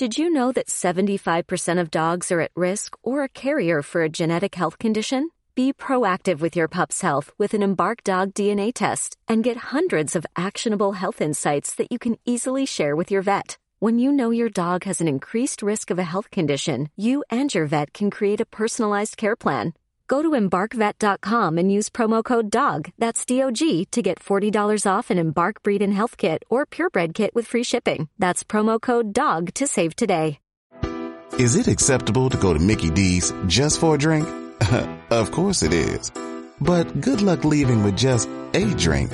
Did you know that 75% of dogs are at risk or a carrier for a genetic health condition? Be proactive with your pup's health with an Embark Dog DNA test and get hundreds of actionable health insights that you can easily share with your vet. When you know your dog has an increased risk of a health condition, you and your vet can create a personalized care plan. Go to embarkvet.com and use promo code DOG, that's D O G, to get $40 off an Embark Breed and Health Kit or Purebred Kit with free shipping. That's promo code DOG to save today. Is it acceptable to go to Mickey D's just for a drink? of course it is. But good luck leaving with just a drink.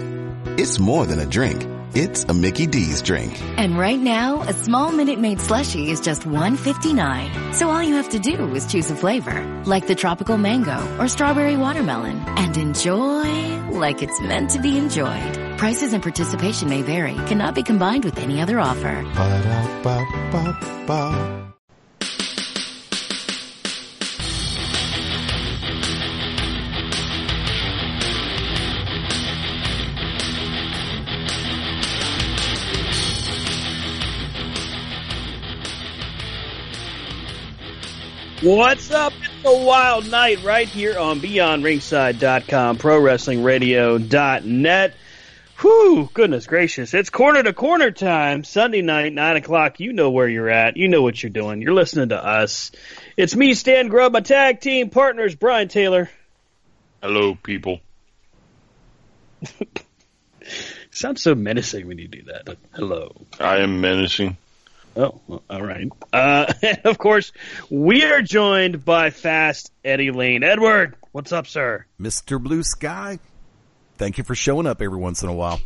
It's more than a drink. It's a Mickey D's drink. And right now, a small Minute Maid slushie is just $1.59. So all you have to do is choose a flavor, like the tropical mango or strawberry watermelon, and enjoy like it's meant to be enjoyed. Prices and participation may vary, cannot be combined with any other offer. Ba-da-ba-ba-ba. What's up? It's a wild night right here on BeyondRingside.com, ProWrestlingRadio.net. Whew, goodness gracious. It's corner to corner time. Sunday night, 9 o'clock. You know where you're at. You know what you're doing. You're listening to us. It's me, Stan Grubb, my tag team partners, Brian Taylor. Hello, people. Sounds so menacing when you do that. Hello. I am menacing. Oh, well, all right. Uh, and of course, we are joined by Fast Eddie Lane. Edward, what's up, sir? Mr. Blue Sky. Thank you for showing up every once in a while.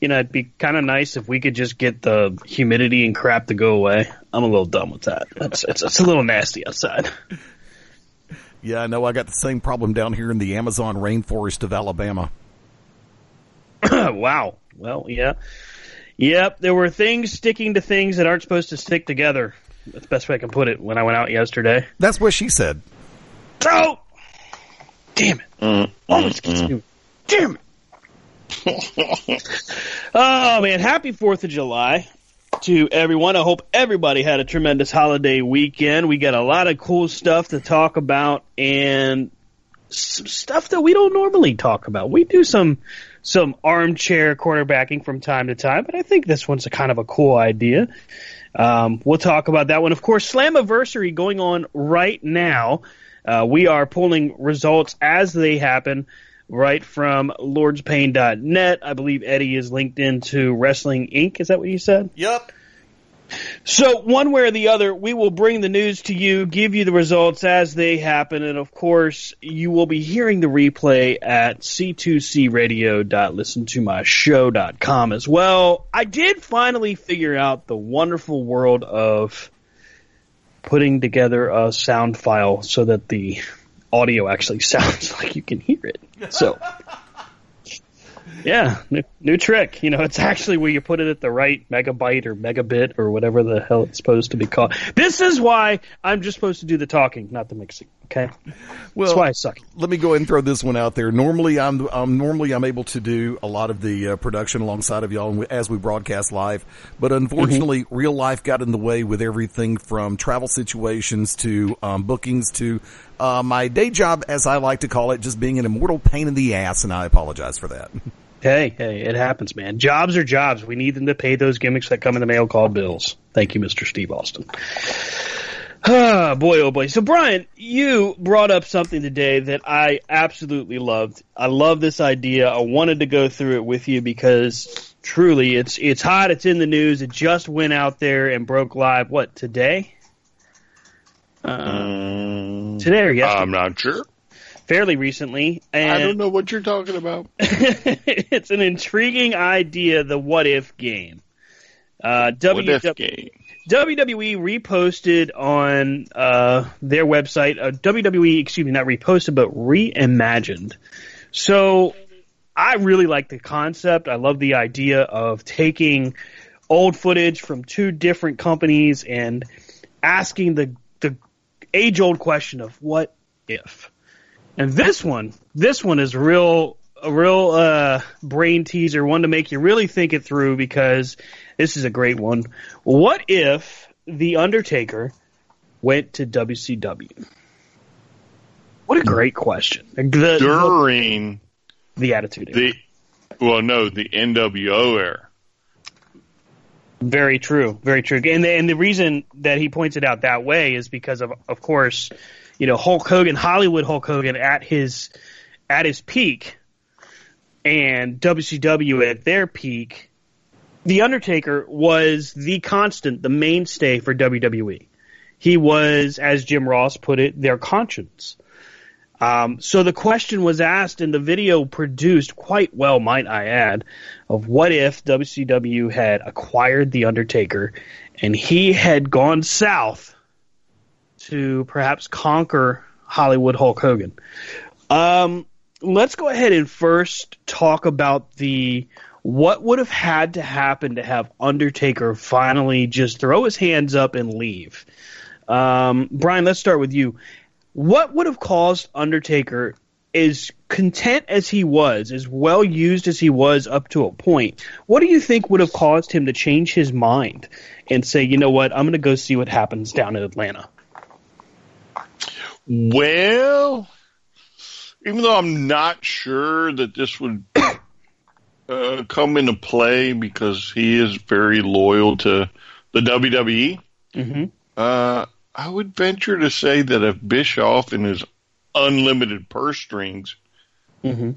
You know, it'd be kind of nice if we could just get the humidity and crap to go away. I'm a little done with that. It's, it's, it's a little nasty outside. Yeah, I know I got the same problem down here in the Amazon rainforest of Alabama. wow. Well, yeah. Yep, there were things sticking to things that aren't supposed to stick together. That's the best way I can put it when I went out yesterday. That's what she said. Oh! Damn it. Mm, Always mm, gets mm. me. Damn it. oh, man. Happy 4th of July to everyone. I hope everybody had a tremendous holiday weekend. We got a lot of cool stuff to talk about and some stuff that we don't normally talk about. We do some some armchair quarterbacking from time to time, but I think this one's a kind of a cool idea. Um, we'll talk about that one. Of course, Slammiversary going on right now. Uh, we are pulling results as they happen right from lordspain.net. I believe Eddie is linked into Wrestling Inc. Is that what you said? Yep. So, one way or the other, we will bring the news to you, give you the results as they happen, and of course, you will be hearing the replay at c2cradio.listentomyshow.com as well. I did finally figure out the wonderful world of putting together a sound file so that the audio actually sounds like you can hear it. So, yeah, new, new trick. You know, it's actually where you put it at the right megabyte or megabit or whatever the hell it's supposed to be called. This is why I'm just supposed to do the talking, not the mixing. Okay, Well, that's why I suck. let me go ahead and throw this one out there. Normally, I'm, I'm normally I'm able to do a lot of the uh, production alongside of y'all as we broadcast live, but unfortunately, real life got in the way with everything from travel situations to um, bookings to uh, my day job, as I like to call it, just being an immortal pain in the ass, and I apologize for that. Hey, hey, it happens, man. Jobs are jobs. We need them to pay those gimmicks that come in the mail called bills. Thank you, Mr. Steve Austin. Ah, boy, oh boy. So, Brian, you brought up something today that I absolutely loved. I love this idea. I wanted to go through it with you because truly, it's it's hot. It's in the news. It just went out there and broke live. What today? Uh, Mm, today or yesterday? I'm not sure. Fairly recently. And I don't know what you're talking about. it's an intriguing idea, the what if game. Uh, What w- if game? WWE reposted on uh, their website, uh, WWE, excuse me, not reposted, but reimagined. So I really like the concept. I love the idea of taking old footage from two different companies and asking the the age old question of what if. And this one, this one is real a real uh, brain teaser, one to make you really think it through because this is a great one. What if the Undertaker went to WCW? What a great question. The, the, During the Attitude Era. the, well, no, the NWO era. Very true. Very true. And the, and the reason that he points it out that way is because of, of course, you know, Hulk Hogan, Hollywood Hulk Hogan at his, at his peak and WCW at their peak, The Undertaker was the constant, the mainstay for WWE. He was, as Jim Ross put it, their conscience. Um, so the question was asked, and the video produced quite well, might I add, of what if WCW had acquired The Undertaker and he had gone south to perhaps conquer Hollywood Hulk Hogan. Um, let's go ahead and first talk about the what would have had to happen to have Undertaker finally just throw his hands up and leave. Um, Brian, let's start with you. What would have caused Undertaker, as content as he was, as well used as he was up to a point, what do you think would have caused him to change his mind and say, you know what, I'm going to go see what happens down in Atlanta? Well, even though I'm not sure that this would uh, come into play because he is very loyal to the WWE, Mm-hmm. uh, I would venture to say that if Bischoff and his unlimited purse strings Mm-hmm.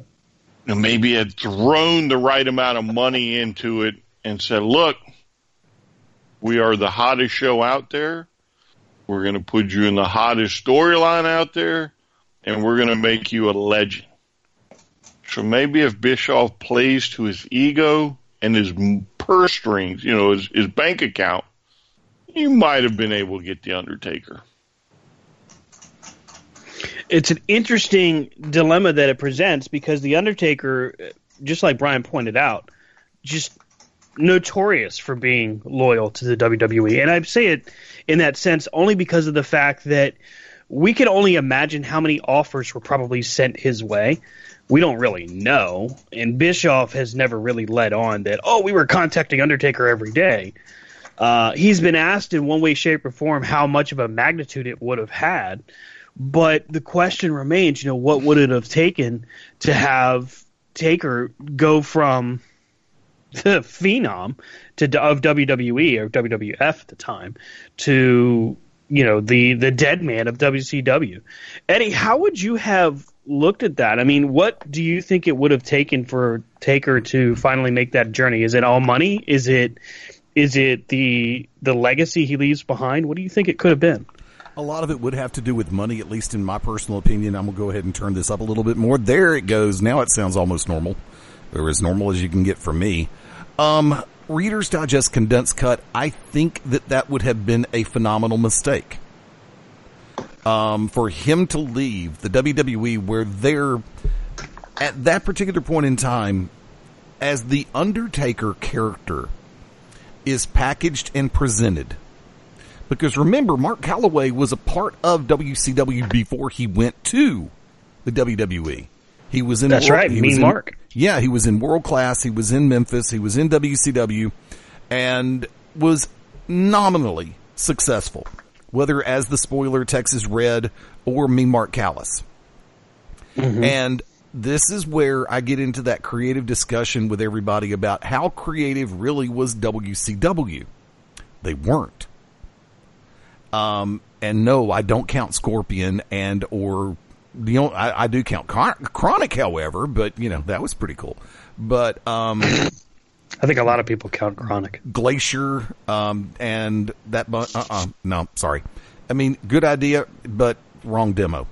you maybe had thrown the right amount of money into it and said, look, we are the hottest show out there. We're going to put you in the hottest storyline out there and we're going to make you a legend. So maybe if Bischoff plays to his ego and his purse strings, you know, his, his bank account, you might have been able to get the Undertaker. It's an interesting dilemma that it presents because the Undertaker, just like Brian pointed out, just notorious for being loyal to the WWE. And I say it in that sense only because of the fact that we can only imagine how many offers were probably sent his way. We don't really know. And Bischoff has never really led on that, oh, we were contacting Undertaker every day. Uh, he's been asked in one way, shape, or form how much of a magnitude it would have had. But the question remains, you know, what would it have taken to have Taker go from the phenom to of WWE or WWF at the time to you know the the dead man of WCW. Eddie, how would you have looked at that? I mean, what do you think it would have taken for Taker to finally make that journey? Is it all money? Is it is it the the legacy he leaves behind? What do you think it could have been? A lot of it would have to do with money, at least in my personal opinion. I'm to go ahead and turn this up a little bit more. There it goes. Now it sounds almost normal, or as normal as you can get from me. Um, Reader's Digest condensed cut. I think that that would have been a phenomenal mistake. Um, for him to leave the WWE where they're at that particular point in time as the Undertaker character is packaged and presented. Because remember, Mark Calloway was a part of WCW before he went to the WWE. He was in That's World- right, he Mean was in- Mark. yeah, he was in world class. He was in Memphis. He was in WCW, and was nominally successful, whether as the spoiler Texas Red or me Mark Callous. And this is where I get into that creative discussion with everybody about how creative really was WCW. They weren't. Um, and no, I don't count Scorpion and or the only, I, I do count Chron- Kronik, however, but you know that was pretty cool. But um, I think a lot of people count Kronik. Glacier um, and that. Bu- uh-uh, no, sorry. I mean, good idea, but wrong demo.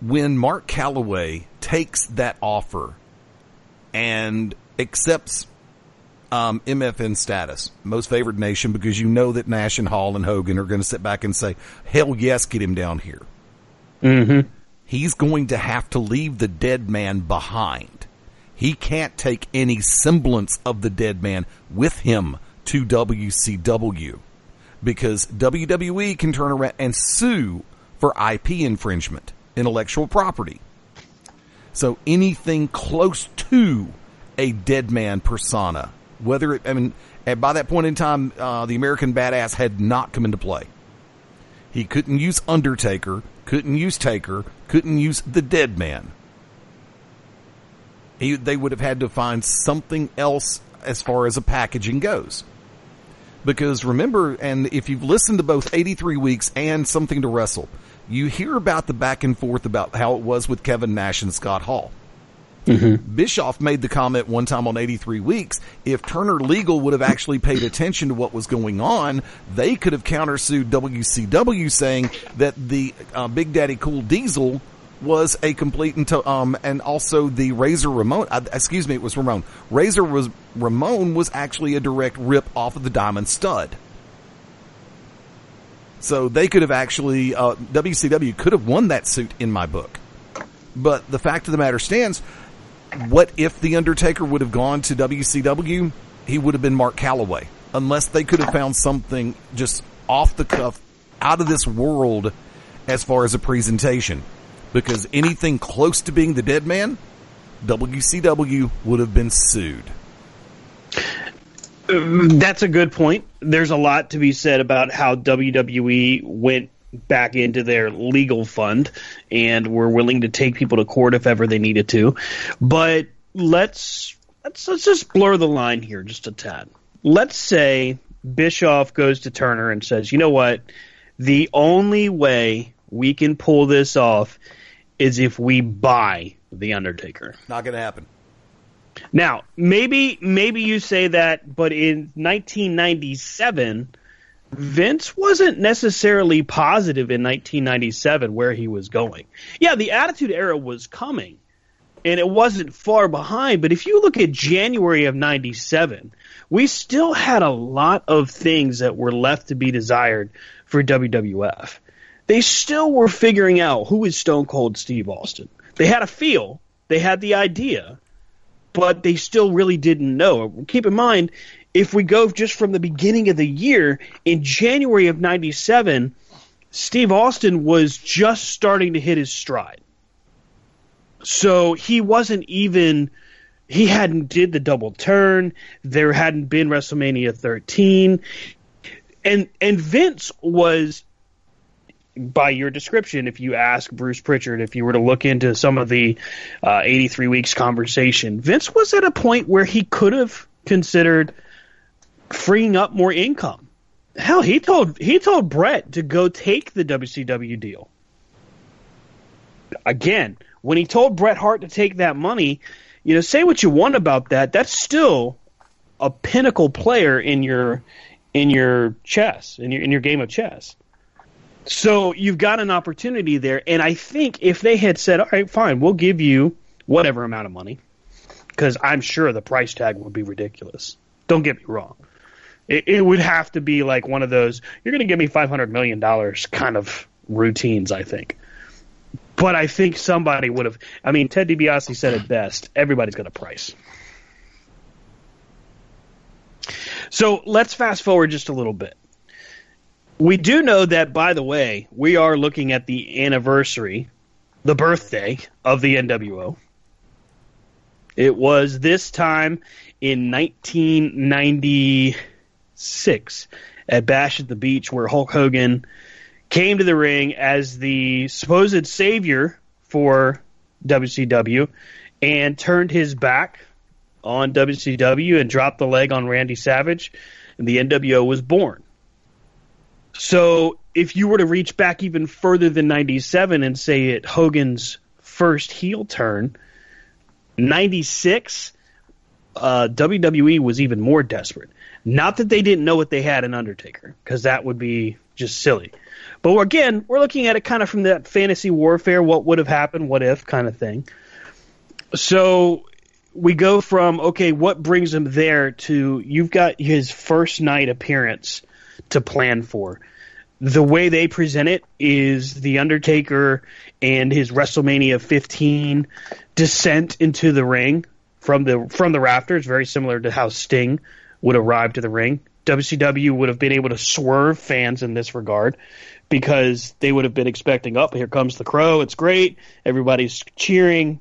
when Mark Calloway takes that offer and accepts um, MFN status, most favored nation, because you know that Nash and Hall and Hogan are going to sit back and say, hell yes, get him down here. Mm-hmm. He's going to have to leave the dead man behind. He can't take any semblance of the dead man with him to WCW because WWE can turn around and sue for IP infringement, intellectual property. So anything close to a dead man persona, whether it, I mean, and by that point in time, uh, the American Badass had not come into play. He couldn't use Undertaker, couldn't use Taker, couldn't use the Dead Man. He, they would have had to find something else as far as a packaging goes. Because remember, and if you've listened to both 83 Weeks and Something to Wrestle, you hear about the back and forth about how it was with Kevin Nash and Scott Hall. Mm-hmm. Bischoff made the comment one time on 83 Weeks, if Turner Legal would have actually paid attention to what was going on, they could have countersued WCW saying that the uh, Big Daddy Cool Diesel was a complete and to, um and also the Razor Ramon uh, excuse me it was Ramon Razor was Ramon was actually a direct rip off of the Diamond Stud. So they could have actually uh, WCW could have won that suit in my book. But the fact of the matter stands, what if the Undertaker would have gone to WCW? He would have been Mark Calloway, unless they could have found something just off the cuff, out of this world, as far as a presentation because anything close to being the dead man, WCW would have been sued. That's a good point. There's a lot to be said about how WWE went back into their legal fund and were willing to take people to court if ever they needed to. But let's let's let's just blur the line here just a tad. Let's say Bischoff goes to Turner and says, "You know what? The only way we can pull this off is if we buy the Undertaker. Not going to happen. Now, maybe maybe you say that, but in 1997, Vince wasn't necessarily positive in 1997 where he was going. Yeah, the Attitude Era was coming, and it wasn't far behind. But if you look at January of 97, we still had a lot of things that were left to be desired for WWF they still were figuring out who is Stone Cold Steve Austin. They had a feel, they had the idea, but they still really didn't know. Keep in mind, if we go just from the beginning of the year, in January of 97, Steve Austin was just starting to hit his stride. So he wasn't even he hadn't did the double turn. There hadn't been WrestleMania 13. And and Vince was by your description, if you ask Bruce Pritchard, if you were to look into some of the uh, 83 weeks conversation, Vince was at a point where he could have considered freeing up more income. Hell, he told he told Bret to go take the WCW deal. Again, when he told Bret Hart to take that money, you know, say what you want about that, that's still a pinnacle player in your in your chess, in your in your game of chess. So you've got an opportunity there, and I think if they had said, "All right, fine, we'll give you whatever amount of money," because I'm sure the price tag would be ridiculous. Don't get me wrong; it, it would have to be like one of those "you're going to give me 500 million dollars" kind of routines. I think. But I think somebody would have. I mean, Ted DiBiase said it best: everybody's got a price. So let's fast forward just a little bit. We do know that, by the way, we are looking at the anniversary, the birthday of the NWO. It was this time in 1996 at Bash at the Beach where Hulk Hogan came to the ring as the supposed savior for WCW and turned his back on WCW and dropped the leg on Randy Savage, and the NWO was born. So if you were to reach back even further than 97 and say it Hogan's first heel turn, 96, uh, WWE was even more desperate. Not that they didn't know what they had in Undertaker, because that would be just silly. But again, we're looking at it kind of from that fantasy warfare, what would have happened, what if kind of thing. So we go from okay, what brings him there to you've got his first night appearance to plan for. The way they present it is the Undertaker and his WrestleMania 15 descent into the ring from the from the rafters, very similar to how Sting would arrive to the ring. WCW would have been able to swerve fans in this regard because they would have been expecting, up oh, here comes the crow, it's great, everybody's cheering,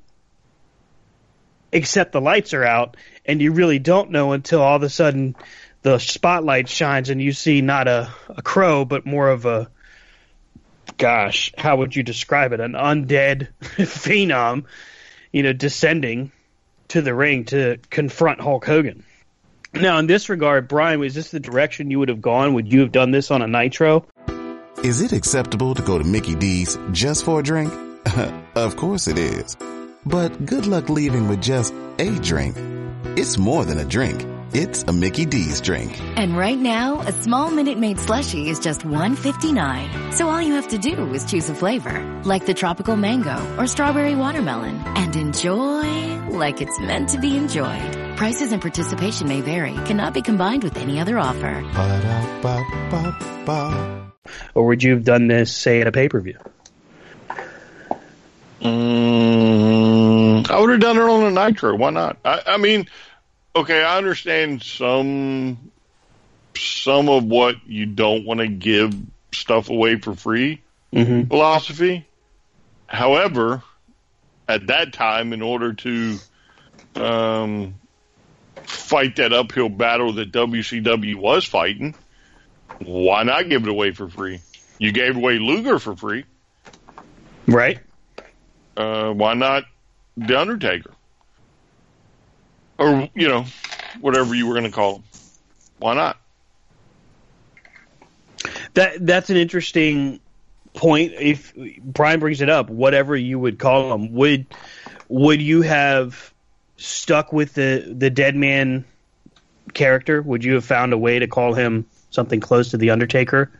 except the lights are out, and you really don't know until all of a sudden the spotlight shines and you see not a, a crow, but more of a gosh, how would you describe it? An undead phenom, you know, descending to the ring to confront Hulk Hogan. Now, in this regard, Brian, was this the direction you would have gone? Would you have done this on a Nitro? Is it acceptable to go to Mickey D's just for a drink? of course it is. But good luck leaving with just a drink. It's more than a drink. It's a Mickey D's drink. And right now, a small Minute Maid slushie is just $1.59. So all you have to do is choose a flavor, like the tropical mango or strawberry watermelon, and enjoy like it's meant to be enjoyed. Prices and participation may vary, cannot be combined with any other offer. Ba-da-ba-ba-ba. Or would you have done this, say, at a pay per view? Mm, I would have done it on a Nitro. Why not? I, I mean, okay, I understand some some of what you don't want to give stuff away for free mm-hmm. philosophy. However, at that time, in order to um, fight that uphill battle that WCW was fighting, why not give it away for free? You gave away Luger for free, right? Uh, why not the Undertaker? Or you know, whatever you were going to call them. Why not? That that's an interesting point. If Brian brings it up, whatever you would call them, would would you have stuck with the the dead man character? Would you have found a way to call him something close to the Undertaker?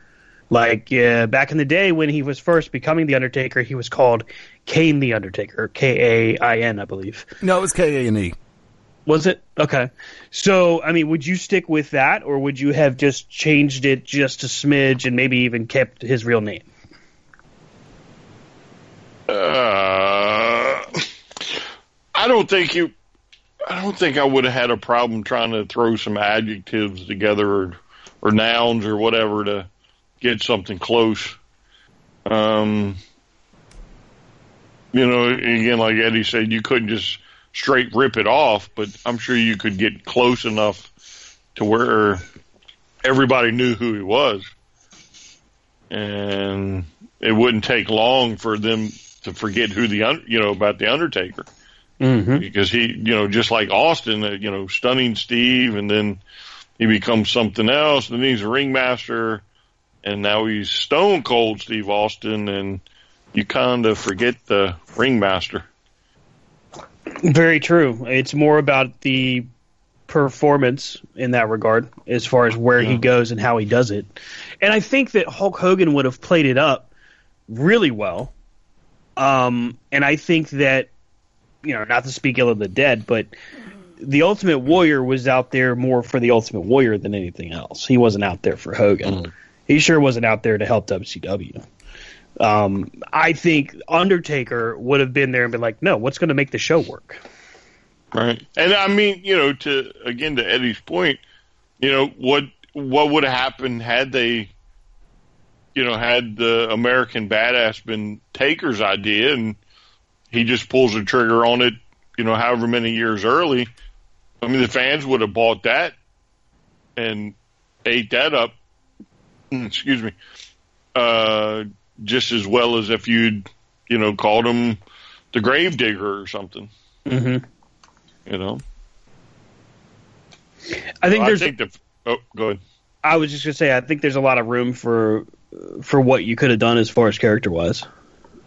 Like uh, back in the day when he was first becoming the Undertaker, he was called Kane the Undertaker, K A I N, I believe. No, it was K A N E. Was it okay? So, I mean, would you stick with that, or would you have just changed it just a smidge and maybe even kept his real name? Uh, I don't think you. I don't think I would have had a problem trying to throw some adjectives together or, or nouns or whatever to get something close. Um, you know, again, like Eddie said, you couldn't just straight rip it off, but I'm sure you could get close enough to where everybody knew who he was. And it wouldn't take long for them to forget who the, you know, about the Undertaker. Mm-hmm. Because he, you know, just like Austin, you know, stunning Steve, and then he becomes something else, and then he's a ringmaster, and now he's Stone Cold Steve Austin, and you kind of forget the ringmaster. Very true. It's more about the performance in that regard as far as where yeah. he goes and how he does it. And I think that Hulk Hogan would have played it up really well. Um, and I think that, you know, not to speak ill of the dead, but the Ultimate Warrior was out there more for the Ultimate Warrior than anything else. He wasn't out there for Hogan. Mm. He sure wasn't out there to help WCW. Um, I think Undertaker would have been there and been like, no, what's going to make the show work? Right. And I mean, you know, to again to Eddie's point, you know, what what would have happened had they you know, had the American badass been Taker's idea and he just pulls the trigger on it, you know, however many years early. I mean, the fans would have bought that and ate that up. Excuse me. Uh, just as well as if you'd, you know, called him the grave digger or something. Mm-hmm. You know. I think there's. I think the, oh, go ahead. I was just gonna say, I think there's a lot of room for for what you could have done as far as character wise.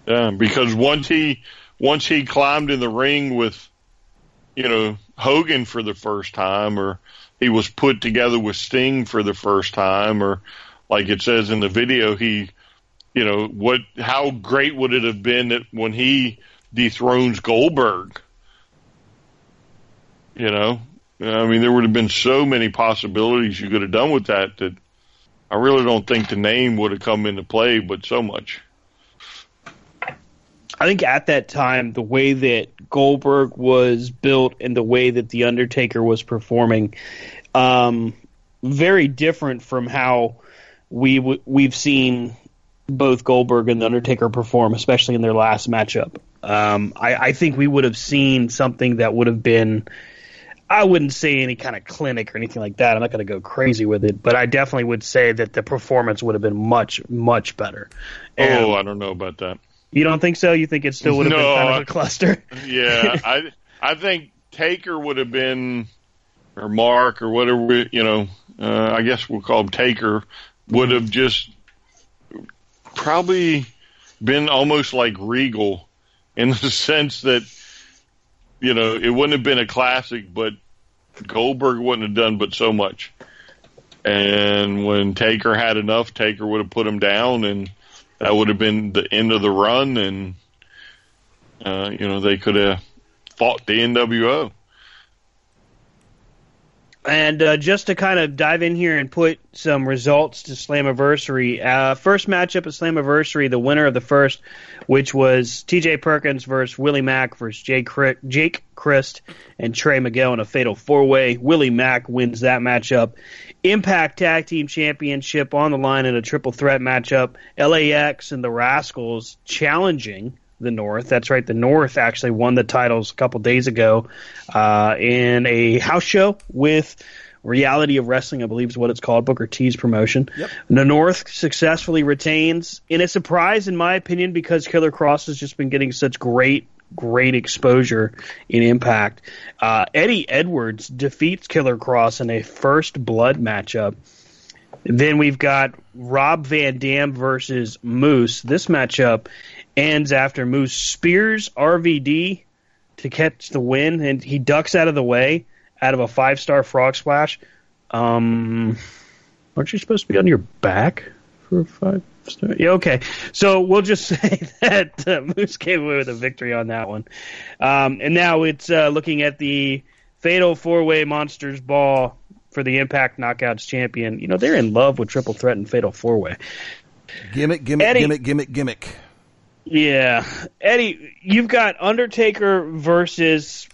Yeah, because once he once he climbed in the ring with, you know, Hogan for the first time, or he was put together with Sting for the first time, or like it says in the video, he, you know, what, how great would it have been that when he dethrones Goldberg? You know, I mean, there would have been so many possibilities you could have done with that that I really don't think the name would have come into play, but so much. I think at that time, the way that Goldberg was built and the way that The Undertaker was performing, um, very different from how we w- we've seen both Goldberg and The Undertaker perform, especially in their last matchup. Um, I, I think we would have seen something that would have been I wouldn't say any kind of clinic or anything like that. I'm not going to go crazy with it, but I definitely would say that the performance would have been much, much better. And oh, I don't know about that. You don't think so? You think it still would have no, been kind of a cluster? yeah, I I think Taker would have been, or Mark or whatever you know. Uh, I guess we'll call him Taker. Would have just probably been almost like Regal in the sense that you know, it wouldn't have been a classic, but Goldberg wouldn't have done but so much. And when Taker had enough, Taker would have put him down, and that would have been the end of the run. And uh, you know, they could have fought the NWO. And uh, just to kind of dive in here and put some results to Slammiversary, uh, first matchup at Slammiversary, the winner of the first, which was T.J. Perkins versus Willie Mack versus Jake, Jake Crist and Trey Miguel in a fatal four way. Willie Mack wins that matchup. Impact Tag Team Championship on the line in a triple threat matchup. LAX and the Rascals challenging the North. That's right. The North actually won the titles a couple days ago uh, in a house show with Reality of Wrestling, I believe is what it's called, Booker T's promotion. Yep. The North successfully retains in a surprise, in my opinion, because Killer Kross has just been getting such great, great exposure in Impact. Uh, Eddie Edwards defeats Killer Kross in a first blood matchup. Then we've got Rob Van Dam versus Moose. This matchup ends after Moose spears RVD to catch the win, and he ducks out of the way out of a five star frog splash. Um, aren't you supposed to be on your back for a five star? Yeah, okay. So we'll just say that uh, Moose came away with a victory on that one. Um, and now it's uh, looking at the fatal four way monsters ball for the Impact Knockouts champion. You know they're in love with triple threat and fatal four way. Gimmick, gimmick, Eddie, gimmick, gimmick, gimmick. Yeah, Eddie, you've got Undertaker versus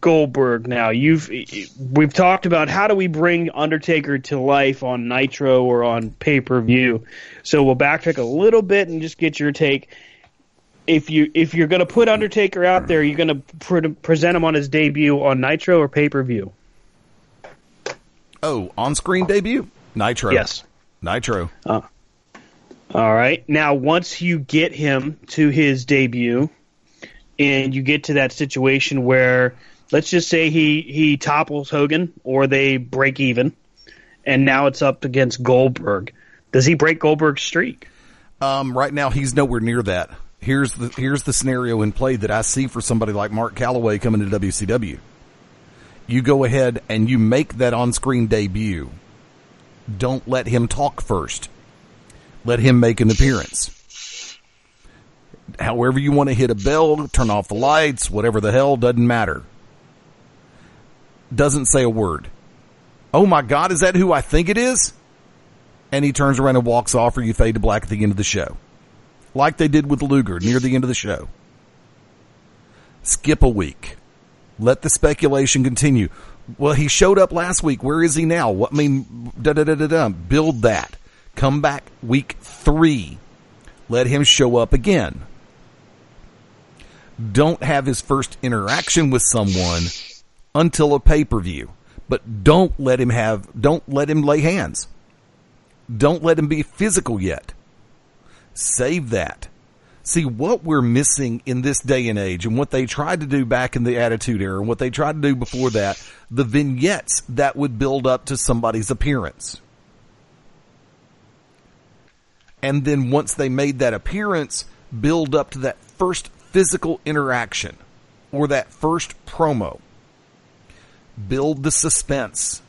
Goldberg. Now you've we've talked about how do we bring Undertaker to life on Nitro or on pay per view. So we'll backtrack a little bit and just get your take. If you if you're going to put Undertaker out there, you're going to pre- present him on his debut on Nitro or pay per view. Oh, on screen debut, Nitro. Yes, Nitro. Uh, all right. Now, once you get him to his debut, and you get to that situation where, let's just say he he topples Hogan, or they break even, and now it's up against Goldberg. Does he break Goldberg's streak? Um, right now, he's nowhere near that. Here's the here's the scenario in play that I see for somebody like Mark Calloway coming to WCW. You go ahead and you make that on screen debut. Don't let him talk first let him make an appearance. However you want to hit a bell, turn off the lights, whatever the hell, doesn't matter. Doesn't say a word. Oh my God, is that who I think it is? And he turns around and walks off or you fade to black at the end of the show. Like they did with Luger near the end of the show. Skip a week. Let the speculation continue. Well, he showed up last week. Where is he now? What I mean, da da da da da. Build that. Come back week three. Let him show up again. Don't have his first interaction with someone until a pay per view. But don't let him have, don't let him lay hands. Don't let him be physical yet. Save that. See what we're missing in this day and age and what they tried to do back in the Attitude Era and what they tried to do before that, the vignettes that would build up to somebody's appearance. And then once they made that appearance, build up to that first physical interaction or that first promo. Build the suspense,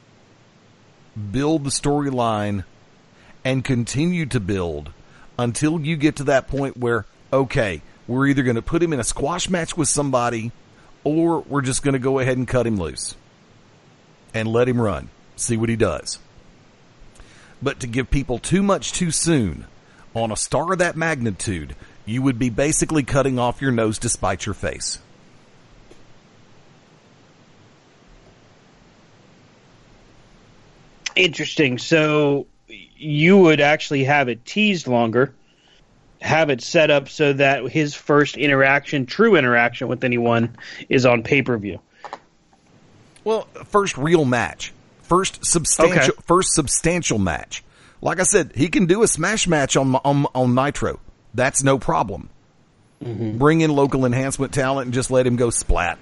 build the storyline, and continue to build until you get to that point where, okay, we're either going to put him in a squash match with somebody or we're just going to go ahead and cut him loose and let him run, see what he does. But to give people too much too soon on a star of that magnitude, you would be basically cutting off your nose to spite your face. Interesting. So you would actually have it teased longer, have it set up so that his first interaction, true interaction with anyone, is on pay per view. Well, first real match, first substantial, Okay. first substantial match. Like I said, he can do a smash match on on, on Nitro. That's no problem. Bring in local enhancement talent and just let him go splat.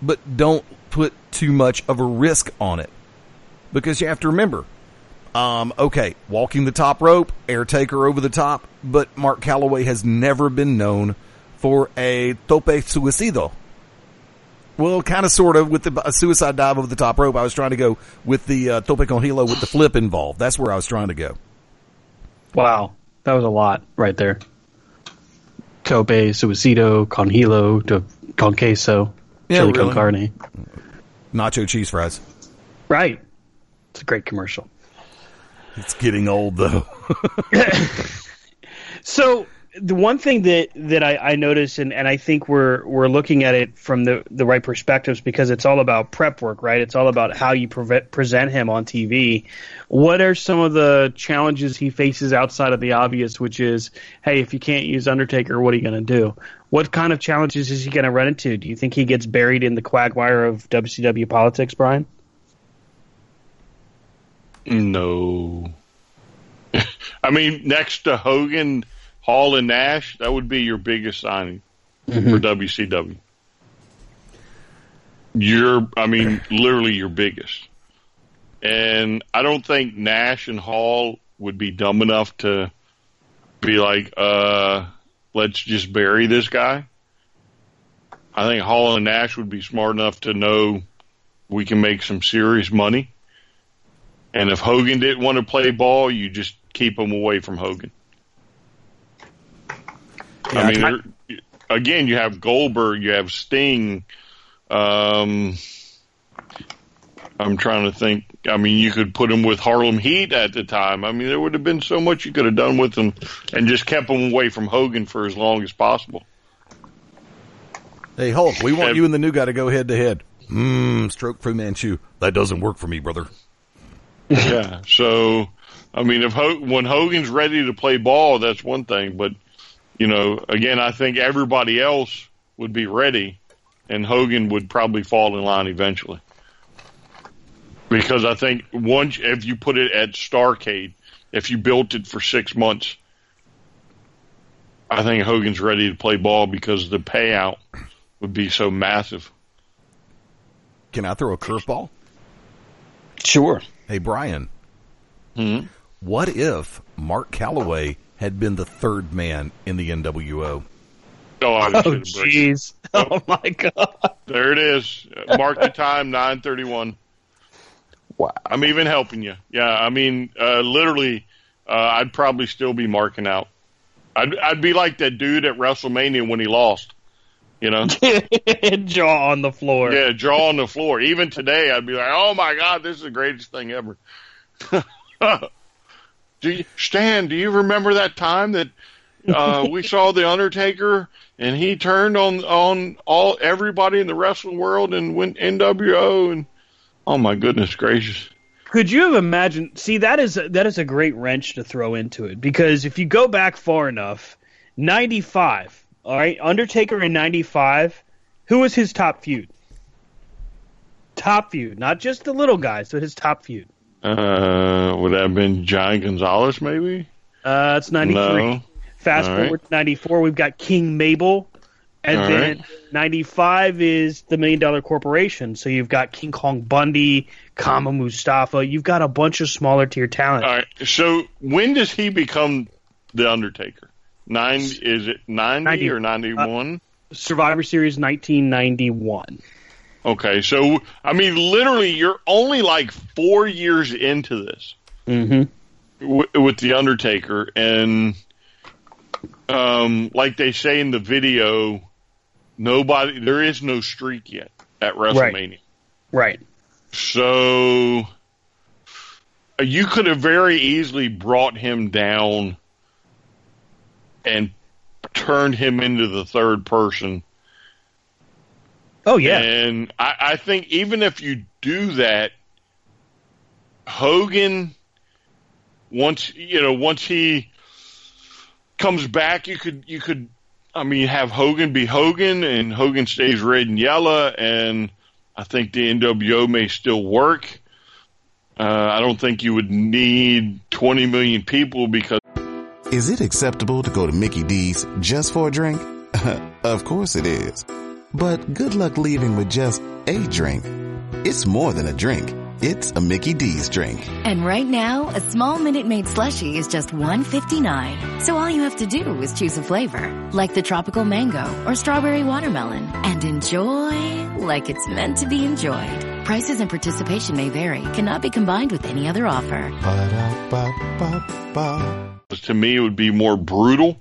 But don't put too much of a risk on it because you have to remember. Um, okay, walking the top rope, air taker over the top, but Mark Calloway has never been known for a tope suicido. Well, kind of, sort of, with the a suicide dive over the top rope. I was trying to go with the uh, tope con hilo with the flip involved. That's where I was trying to go. Wow, that was a lot right there. Tope, Suicido, Con Hilo, to Con Queso, Yeah, Chili really. Con Carne. Nacho cheese fries. Right. It's a great commercial. It's getting old though. So the one thing that that I, I notice, and, and I think we're we're looking at it from the the right perspectives because it's all about prep work, right? It's all about how you preve- present him on TV. What are some of the challenges he faces outside of the obvious, which is, hey, if you can't use Undertaker, what are you going to do? What kind of challenges is he going to run into? Do you think he gets buried in the quagmire of WCW politics, Brian? No. I mean, next to Hogan, Hall, and Nash, that would be your biggest signing for WCW. Your, I mean, literally your biggest. And I don't think Nash and Hall would be dumb enough to be like, uh, let's just bury this guy. I think Hall and Nash would be smart enough to know we can make some serious money. And if Hogan didn't want to play ball, you just keep him away from Hogan. I mean, there- again, you have Goldberg, you have Sting. Um, I'm trying to think. I mean, you could put him with Harlem Heat at the time. I mean, there would have been so much you could have done with him, and just kept him away from Hogan for as long as possible. Hey Hulk, we want Yeah. you and the new guy to go head to head. Mmm, stroke for Manchu. That doesn't work for me, brother. yeah. So, I mean, if Ho- when Hogan's ready to play ball, that's one thing. But you know, again, I think everybody else would be ready, and Hogan would probably fall in line eventually. Because I think once, if you put it at Starcade, if you built it for six months, I think Hogan's ready to play ball because the payout would be so massive. Can I throw a curveball? Sure. Hey Brian, Hmm? what if Mark Calloway had been the third man in the NWO? Oh, I Oh, should jeez. Oh, my God. There it is. Mark the time, nine thirty-one. Wow. I'm even helping you. Yeah, I mean, uh, literally, uh, I'd probably still be marking out. I'd, I'd be like that dude at WrestleMania when he lost. You know, Jaw on the floor. yeah, jaw on the floor. Even today, I'd be like, "Oh my god, this is the greatest thing ever." do you, Stan? Do you remember that time that uh, we saw the Undertaker and he turned on on all everybody in the wrestling world and went NWO and oh my goodness gracious. Could you have imagined? See, that is that is a great wrench to throw into it because if you go back far enough, ninety five. All right, Undertaker in ninety five. Who was his top feud? Top feud, not just the little guys, but his top feud. Uh, would that have been John Gonzalez maybe? Uh, it's ninety three. No. Fast All right. forward to ninety four, we've got King Mabel, and All then right. ninety five is the Million Dollar Corporation. So you've got King Kong Bundy, Kama Mustafa. You've got a bunch of smaller tier talent. All right. So when does he become the Undertaker? Nine is it ninety, 90. or ninety one? Survivor Series 1991. Okay, so I mean, literally, you're only like four years into this. Mm-hmm. w- with the Undertaker, and um, like they say in the video, nobody there is no streak yet at WrestleMania. Right. So uh, you could have very easily brought him down and turned him into the third person. Oh yeah. And I, I think even if you do that, Hogan, once you know, once he comes back, you could you could, I mean, have Hogan be Hogan, and Hogan stays red and yellow, and I think the NWO may still work. Uh, I don't think you would need 20 million people because Is it acceptable to go to Mickey D's just for a drink? of course it is. But good luck leaving with just a drink. It's more than a drink. It's a Mickey D's drink. And right now, a small Minute Maid slushie is just $1.59. So all you have to do is choose a flavor, like the tropical mango or strawberry watermelon, and enjoy like it's meant to be enjoyed. Prices and participation may vary, cannot be combined with any other offer. To me it would be more brutal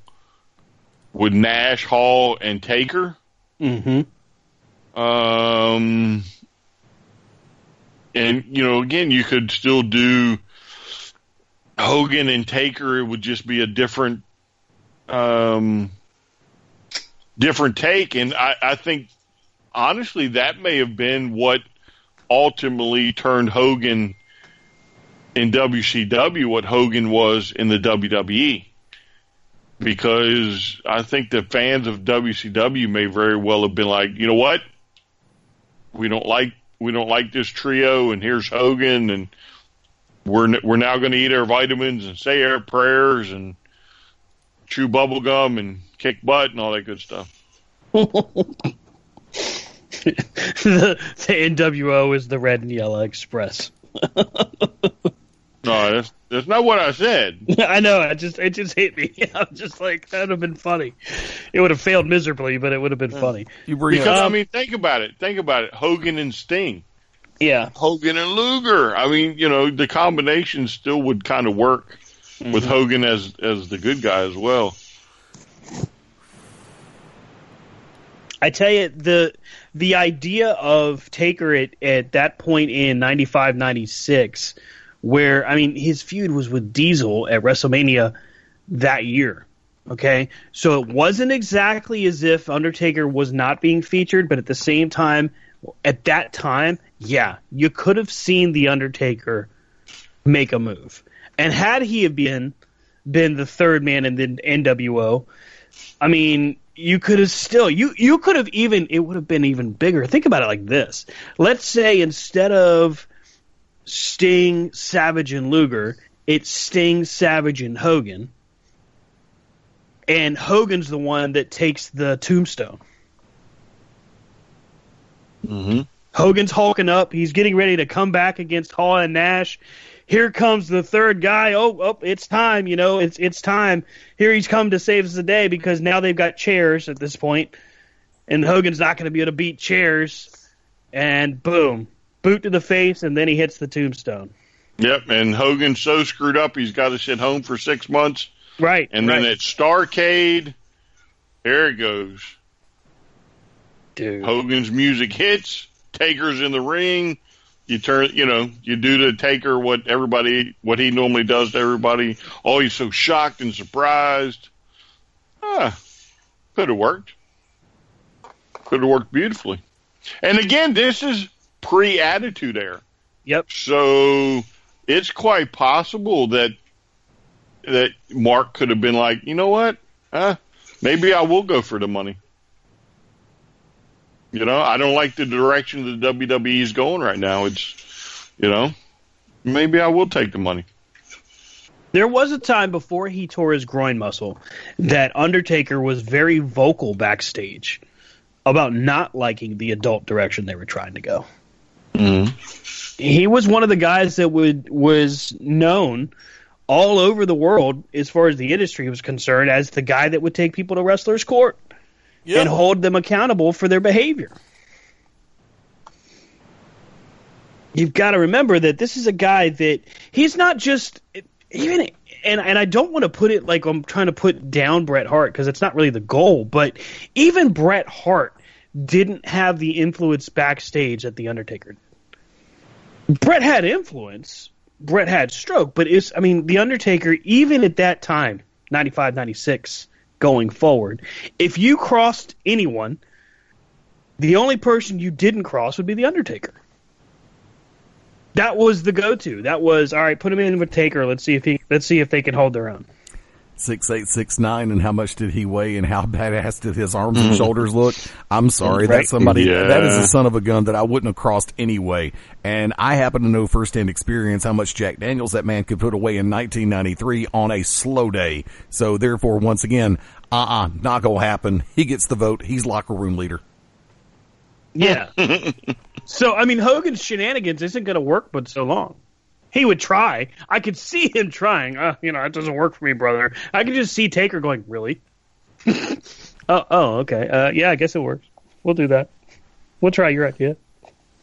with Nash, Hall, and Taker. Mm-hmm. Um, and you know, again, you could still do Hogan and Taker. It would just be a different, um, different take. And I, I think, honestly, that may have been what ultimately turned Hogan in WCW what Hogan was in the WWE. Because I think the fans of WCW may very well have been like, you know what? We don't like we don't like this trio, and here's Hogan, and we're we're now going to eat our vitamins and say our prayers and chew bubble gum and kick butt and all that good stuff. the, the NWO is the Red and Yellow Express. No, that's that's not what I said. I know. I just it just hit me. I'm just like that would have been funny. It would have failed miserably, but it would have been funny. You bring Because up, I um, mean, think about it. Think about it. Hogan and Sting, Yeah. Hogan and Luger. I mean, you know, the combination still would kind of work with mm-hmm. Hogan as as the good guy as well. I tell you the the idea of Taker at at that point in 95 96 where I mean his feud was with Diesel at WrestleMania that year. Okay? So it wasn't exactly as if Undertaker was not being featured, but at the same time at that time, yeah, you could have seen the Undertaker make a move. And had he have been been the third man in the NWO, I mean, you could have still you you could have even it would have been even bigger. Think about it like this. Let's say instead of Sting, Savage, and Luger, it's Sting, Savage, and Hogan. And Hogan's the one that takes the tombstone. Mm-hmm. Hogan's hulking up. He's getting ready to come back against Hall and Nash. Here comes the third guy. Oh, oh, it's time. You know, it's it's time. Here he's come to save us the day because now they've got chairs at this point, and Hogan's not going to be able to beat chairs. And boom, boot to the face, and then he hits the tombstone. Yep, and Hogan's so screwed up he's got to sit home for six months. Right, And right. then at Starcade, there it goes. dude. Hogan's music hits. Taker's in the ring. You turn, you know, you do to Taker what everybody, what he normally does to everybody. Oh, he's so shocked and surprised. Ah, could have worked. Could have worked beautifully. And again, this is pre-attitude era. Yep. So it's quite possible that that Mark could have been like, you know what? Uh, maybe I will go for the money. You know, I don't like the direction the WWE is going right now. It's, you know, maybe I will take the money. There was a time before he tore his groin muscle that Undertaker was very vocal backstage about not liking the adult direction they were trying to go. Mm-hmm. He was one of the guys that would was known all over the world as far as the industry was concerned as the guy that would take people to wrestlers court and hold them accountable for their behavior. you've got to remember that this is a guy that he's not just even and and I don't want to put it like I'm trying to put down Bret Hart because it's not really the goal, but even Bret Hart didn't have the influence backstage that the Undertaker did. Bret had influence. Brett had stroke, but it's I mean the Undertaker even at that time, 95 96 going forward, if you crossed anyone, the only person you didn't cross would be the Undertaker that was the go-to. That was all right. Put him in with Taker. Let's see if he. Let's see if they can hold their own. Six eight six nine, and how much did he weigh, and how badass did his arms and shoulders look? I'm sorry, Right. that's somebody. Yeah. That is a son of a gun that I wouldn't have crossed anyway. And I happen to know firsthand experience how much Jack Daniels that man could put away in 1993 on a slow day. So therefore, once again, uh uh not gonna happen. He gets the vote. He's locker room leader. Yeah. so I mean, Hogan's shenanigans isn't going to work, but so long. He would try. I could see him trying. Uh, you know, it doesn't work for me, brother. I could just see Taker going, "Really? oh, oh, okay. Uh, yeah, I guess it works. We'll do that. We'll try your idea."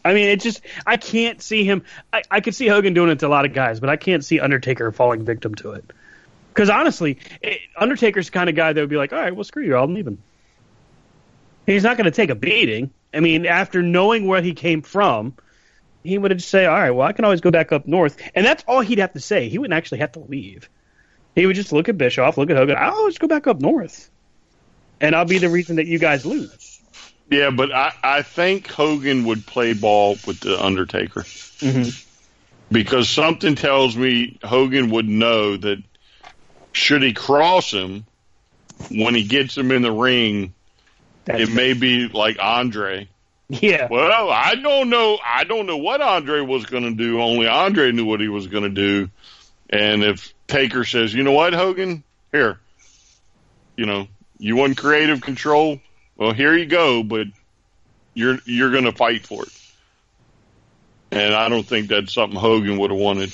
I mean, it just I can't see him. I, I could see Hogan doing it to a lot of guys, but I can't see Undertaker falling victim to it. Because honestly, it, Undertaker's the kind of guy that would be like, "All right, well, screw you, I'm leaving." He's not going to take a beating. I mean, after knowing where he came from, he would have just say, "All right, well, I can always go back up north," and that's all he'd have to say. He wouldn't actually have to leave. He would just look at Bischoff, look at Hogan. I'll always go back up north, and I'll be the reason that you guys lose. Yeah, but I, I think Hogan would play ball with the Undertaker mm-hmm. because something tells me Hogan would know that should he cross him when he gets him in the ring, it may be like Andre. Yeah, Well, I don't know. I don't know what Andre was going to do. Only Andre knew what he was going to do. And if Taker says, "You know what, Hogan? Here, you know, you want creative control? Well, here you go, but you're you're going to fight for it." And I don't think that's something Hogan would have wanted.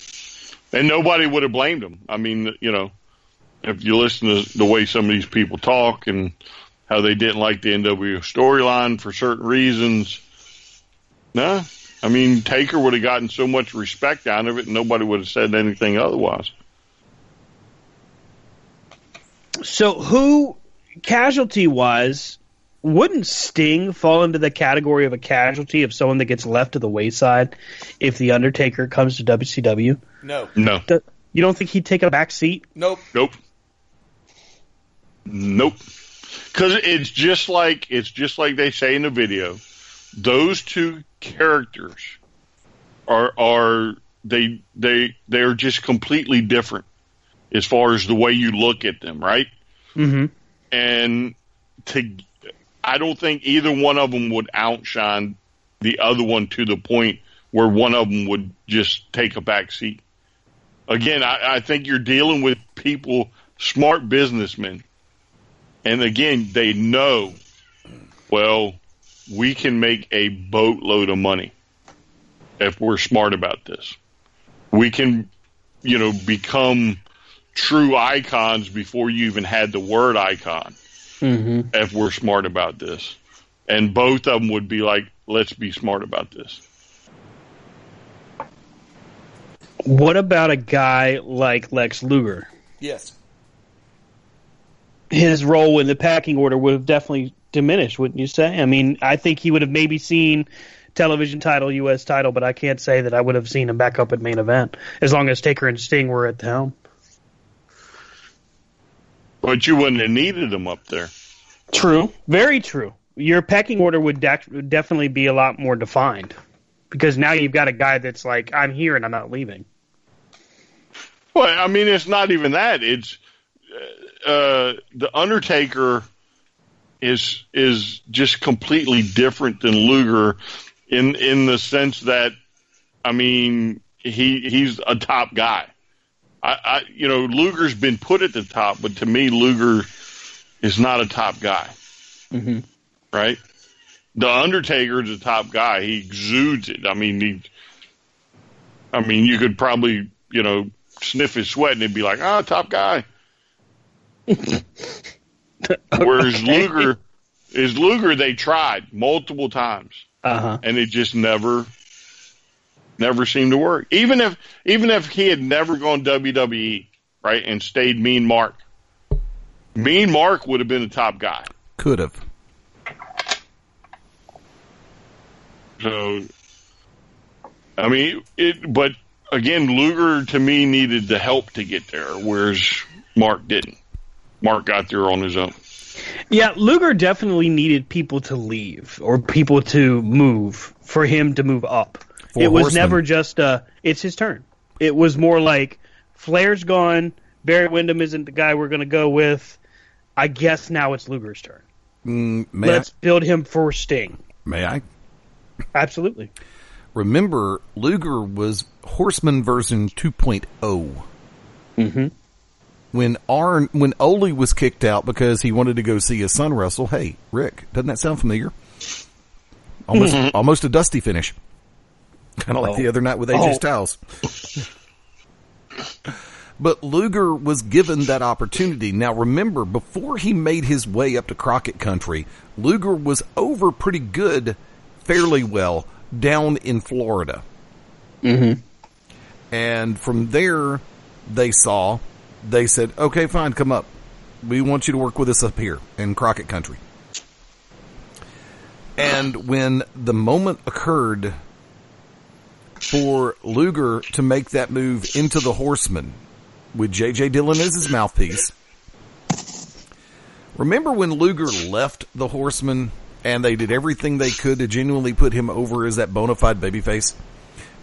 And nobody would have blamed him. I mean, you know, if you listen to the way some of these people talk and how they didn't like the NWO storyline for certain reasons. Nah, I mean Taker would have gotten so much respect out of it, and nobody would have said anything otherwise. So who casualty wise wouldn't Sting fall into the category of a casualty of someone that gets left to the wayside if the Undertaker comes to WCW? No, No, The- You don't think he'd take a back seat? nope. nope, nope. Because it's just like it's just like they say in the video. Those two characters are are they they they are just completely different as far as the way you look at them, right? Mm-hmm. and to I don't think either one of them would outshine the other one to the point where one of them would just take a back seat. Again, I, I think you're dealing with people, smart businessmen, and again, they know. Well, we can make a boatload of money if we're smart about this. We can, you know, become true icons before you even had the word icon Mm-hmm. if we're smart about this. And both of them would be like, let's be smart about this. What about a guy like Lex Luger? Yes. His role in the packing order would have definitely diminished, wouldn't you say? I mean, I think he would have maybe seen television title, U.S. title, but I can't say that I would have seen him back up at main event as long as Taker and Sting were at the helm. But you wouldn't have needed them up there. True, very true. Your pecking order would would definitely be a lot more defined because now you've got a guy that's like, I'm here and I'm not leaving. Well, I mean, it's not even that. It's uh, the Undertaker is is just completely different than Luger in in the sense that, I mean, he he's a top guy. I, I you know Luger's been put at the top, but to me, Luger is not a top guy. Mm-hmm. right? The Undertaker is a top guy. He exudes it. I mean, he. I mean, you could probably, you know, sniff his sweat and it'd be like, ah, top guy. Whereas Luger is Luger. They tried multiple times Uh huh. and it just never, Never seemed to work. Even if even if he had never gone WWE, right, and stayed Mean Mark, Mean Mark would have been the top guy. Could have. So, I mean, it. But again, Luger to me needed the help to get there, whereas Mark didn't. Mark got there on his own. Yeah, Luger definitely needed people to leave or people to move for him to move up. For it was Horseman. never just uh it's his turn. It was more like Flair's gone, Barry Windham isn't the guy we're going to go with. I guess now it's Luger's turn. Mm, may, Let's build him for Sting. May I? Absolutely. Remember, Luger was Horseman version 2.0. Mm-hmm. When Arn, when Ole was kicked out because he wanted to go see his son wrestle, hey, Rick, doesn't that sound familiar? Almost, almost a dusty finish. Kind of like Oh. the other night with AJ Oh. Styles. But Luger was given that opportunity. Now remember, before he made his way up to Crockett Country, Luger was over pretty good, fairly well, down in Florida. Mm-hmm. And from there, they saw, they said, okay, fine, come up. We want you to work with us up here in Crockett Country. And when the moment occurred for Luger to make that move into the Horseman with J.J. Dillon as his mouthpiece, remember when Luger left the Horseman and they did everything they could to genuinely put him over as that bona fide babyface?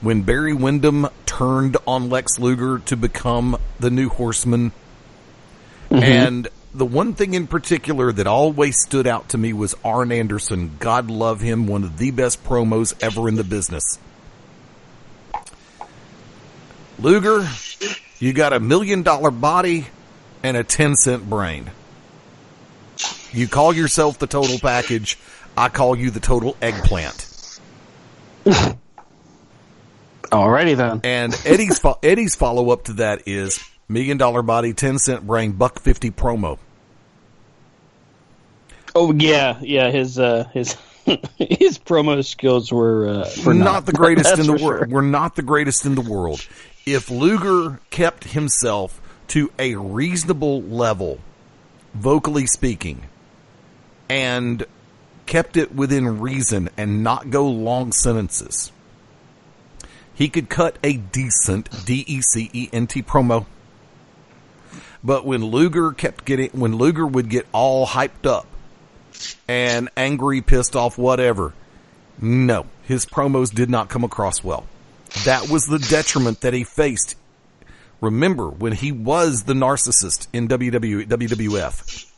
When Barry Windham turned on Lex Luger to become the new horseman. Mm-hmm. And the one thing in particular that always stood out to me was Arn Anderson. God love him, one of the best promos ever in the business. Luger, you got a million dollar body and a 10 cent brain. You call yourself the total package. I call you the total eggplant. Alrighty then. And Eddie's fo- Eddie's follow up to that is million dollar body, ten cent brain, buck fifty promo. Oh yeah, yeah. His uh, his his promo skills were uh, We're were not, the greatest in the world. sure. We're not the greatest in the world. If Luger kept himself to a reasonable level, vocally speaking, and kept it within reason and not go long sentences, he could cut a decent D E C E N T promo. But when Luger kept getting, when Luger would get all hyped up and angry, pissed off, whatever, no, his promos did not come across well. That was the detriment that he faced. Remember when he was the narcissist in WW, WWF,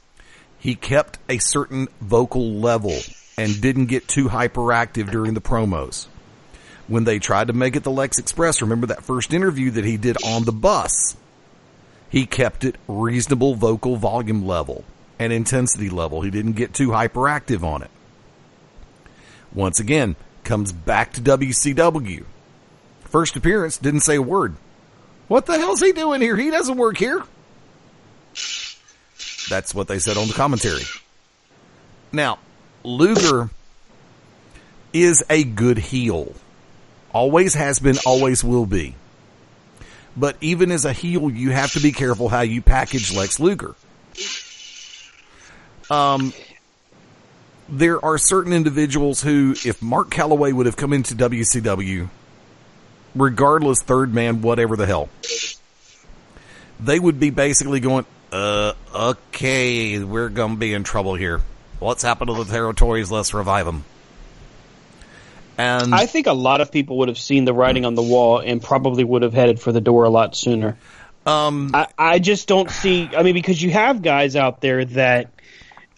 he kept a certain vocal level and didn't get too hyperactive during the promos. When they tried to make it the Lex Express, remember that first interview that he did on the bus? He kept it reasonable vocal volume level and intensity level. He didn't get too hyperactive on it. Once again, comes back to WCW. First appearance, didn't say a word. What the hell's he doing here? He doesn't work here. That's what they said on the commentary. Now, Luger is a good heel. Always has been, always will be. But even as a heel, you have to be careful how you package Lex Luger. Um, there are certain individuals who, if Mark Calaway would have come into WCW, regardless, third man, whatever the hell, they would be basically going, uh, okay, we're gonna be in trouble here. What's happened to the territories? Let's revive them. And I think a lot of people would have seen the writing on the wall and probably would have headed for the door a lot sooner. um, I, I just don't see. I mean, because you have guys out there that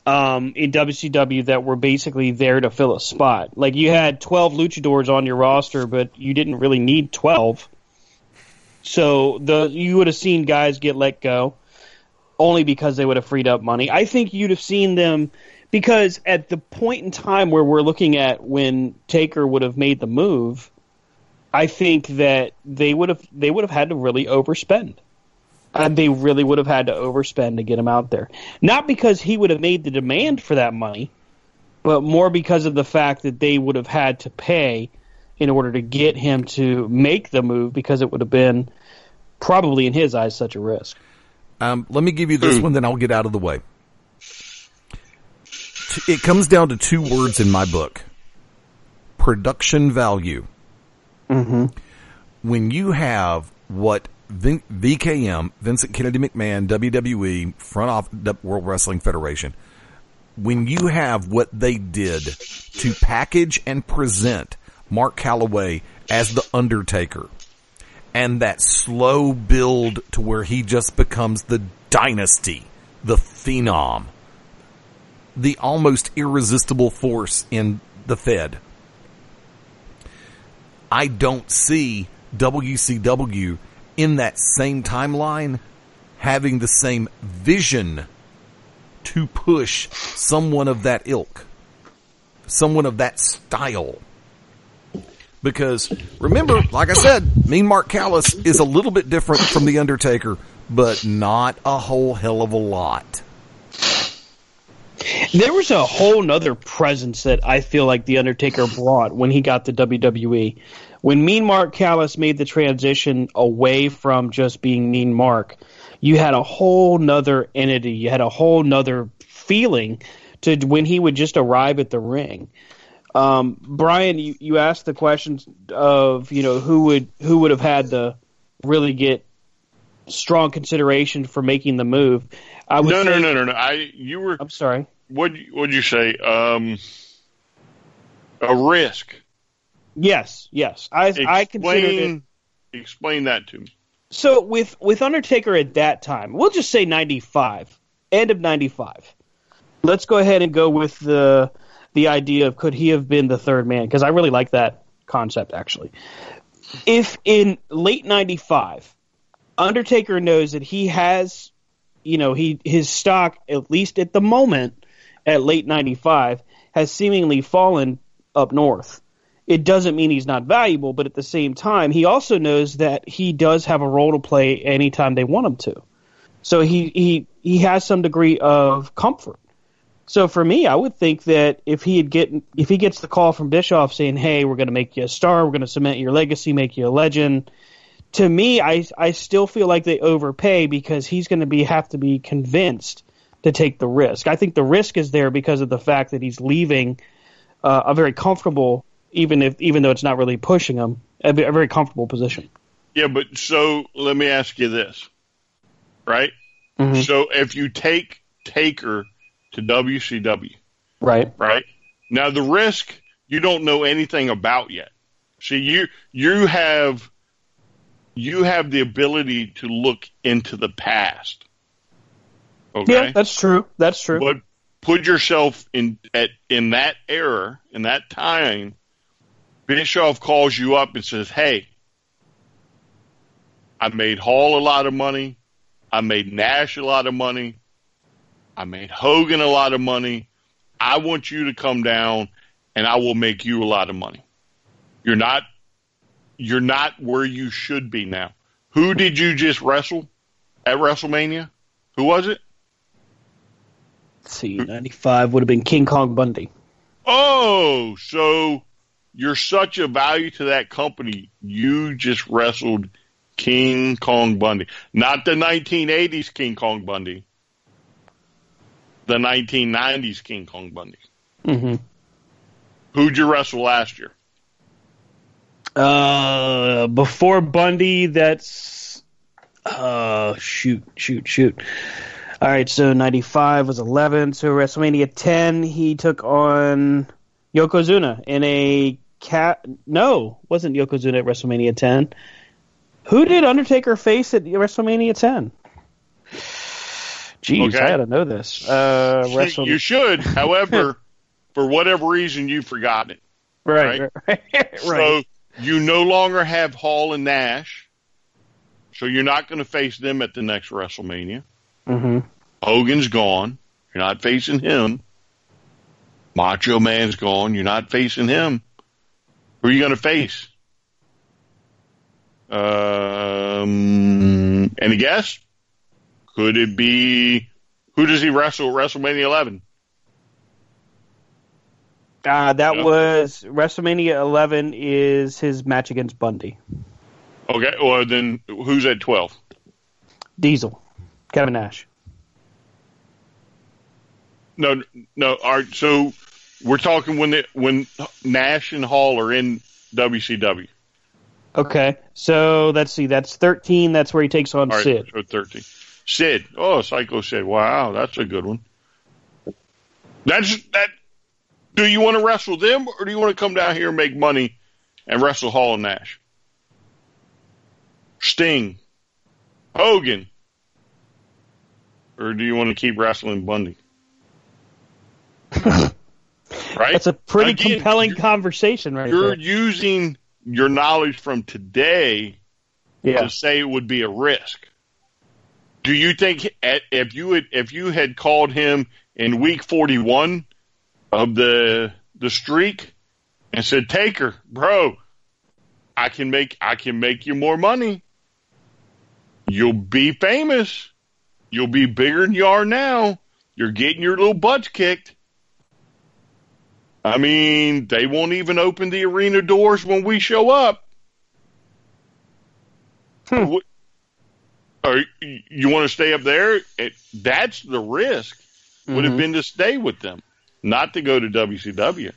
um, in WCW that were basically there to fill a spot. Like you had twelve luchadors on your roster, but you didn't really need twelve. So the you would have seen guys get let go only because they would have freed up money. I think you'd have seen them because at the point in time where we're looking at when Taker would have made the move, I think that they would have they would have had to really overspend. And they really would have had to overspend to get him out there. Not because he would have made the demand for that money, but more because of the fact that they would have had to pay in order to get him to make the move because it would have been probably in his eyes such a risk. Um, let me give you this one, then I'll get out of the way. It comes down to two words in my book production value. Mm-hmm. When you have what Vin- VKM, Vincent Kennedy McMahon, WWE, front off World Wrestling Federation, when you have what they did to package and present Mark Calaway as the Undertaker, and that slow build to where he just becomes the dynasty, the phenom, the almost irresistible force in the Fed. I don't see WCW in that same timeline having the same vision to push someone of that ilk, someone of that style. Because remember, like I said, Mean Mark Callous is a little bit different from The Undertaker, but not a whole hell of a lot. There was a whole nother presence that I feel like The Undertaker brought when he got to WWE. When Mean Mark Callous made the transition away from just being Mean Mark, you had a whole nother entity. You had a whole nother feeling to when he would just arrive at the ring. Um, Brian, you, you asked the questions of you know who would who would have had to really get strong consideration for making the move. I would no, say, no, no, no, no. I you were. I'm sorry. What would you say? Um, a risk. Yes, yes. I explain, I considered it. Explain that to me. So with with Undertaker at that time, we'll just say 95, end of 95. Let's go ahead and go with the the idea of could he have been the third man? Because I really like that concept actually. If in late '95, Undertaker knows that he has, you know, he his stock at least at the moment at late '95 has seemingly fallen up north. It doesn't mean he's not valuable, but at the same time, he also knows that he does have a role to play anytime they want him to. So he he he has some degree of comfort so for me, I would think that if he had get if he gets the call from Bischoff saying, "Hey, we're going to make you a star, we're going to cement your legacy, make you a legend," to me, I I still feel like they overpay because he's going to be have to be convinced to take the risk. I think the risk is there because of the fact that he's leaving uh, a very comfortable, even if even though it's not really pushing him, a, a very comfortable position. Yeah, but so let me ask you this, right? Mm-hmm. So if you take Taker to WCW. Right. Right. Now the risk you don't know anything about yet. See, you you have you have the ability to look into the past. Okay. Yeah, that's true. That's true. But put yourself in at in that era, in that time. Bischoff calls you up and says, "Hey, I made Hall a lot of money. I made Nash a lot of money. I made Hogan a lot of money. I want you to come down and I will make you a lot of money. You're not you're not where you should be now. Who did you just wrestle at WrestleMania? Who was it? Let's see, 95 would have been King Kong Bundy. Oh, so you're such a value to that company. You just wrestled King Kong Bundy. Not the 1980s King Kong Bundy the 1990s King Kong Bundy. Mm-hmm. Who'd you wrestle last year? Uh, before Bundy, that's uh, shoot, shoot, shoot. All right, so 95 was 11. So WrestleMania 10, he took on Yokozuna in a cat. No, wasn't Yokozuna at WrestleMania 10. Who did Undertaker face at WrestleMania 10? Jeez, okay. I got to know this. Uh, Wrestle- you should. However, for whatever reason, you've forgotten it. Right. Right. right. So you no longer have Hall and Nash. So you're not going to face them at the next WrestleMania. Mm-hmm. Hogan's gone. You're not facing him. Macho Man's gone. You're not facing him. Who are you going to face? Um, any guess? Could it be who does he wrestle at WrestleMania 11? Uh, that was WrestleMania 11 is his match against Bundy. Okay, well then who's at twelve? Diesel, Kevin Nash. No, no. All right, so we're talking when the, when Nash and Hall are in WCW. Okay, so let's see. That's 13. That's where he takes on right, Sid. so thirteen. Sid. Oh, Psycho Sid. Wow, that's a good one. That's that. Do you want to wrestle them, or do you want to come down here and make money and wrestle Hall and Nash? Sting, Hogan, or do you want to keep wrestling Bundy? Right. That's a pretty Again, compelling conversation right You're there. using your knowledge from today Yeah. to say it would be a risk. Do you think if you had if you had called him in week 41 of the the streak and said, "Taker, bro, I can make I can make you more money. You'll be famous. You'll be bigger than you are now. You're getting your little butts kicked." I mean, they won't even open the arena doors when we show up. Hmm. What- Or you- want to stay up there? It, that's the risk. Would have mm-hmm. been to stay with them, not to go to WCW.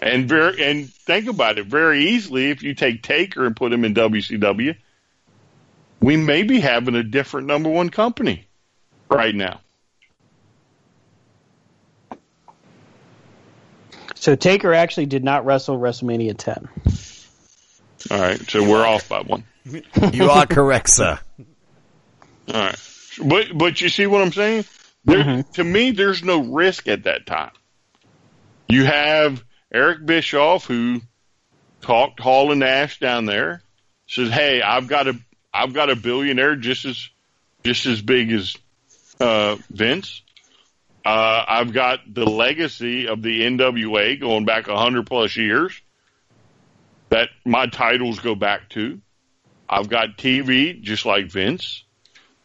And very and think about it very easily. If you take Taker and put him in WCW, we may be having a different number one company right now. So Taker actually did not wrestle WrestleMania 10. All right, so we're off by one. You are correct, sir. All right, but but you see what I'm saying? There, To me, there's no risk at that time. You have Eric Bischoff who talked Hall and Nash down there, says, "Hey, I've got a I've got a billionaire just as just as big as uh, Vince. Uh, I've got the legacy of the NWA going back a hundred plus years that my titles go back to. I've got TV just like Vince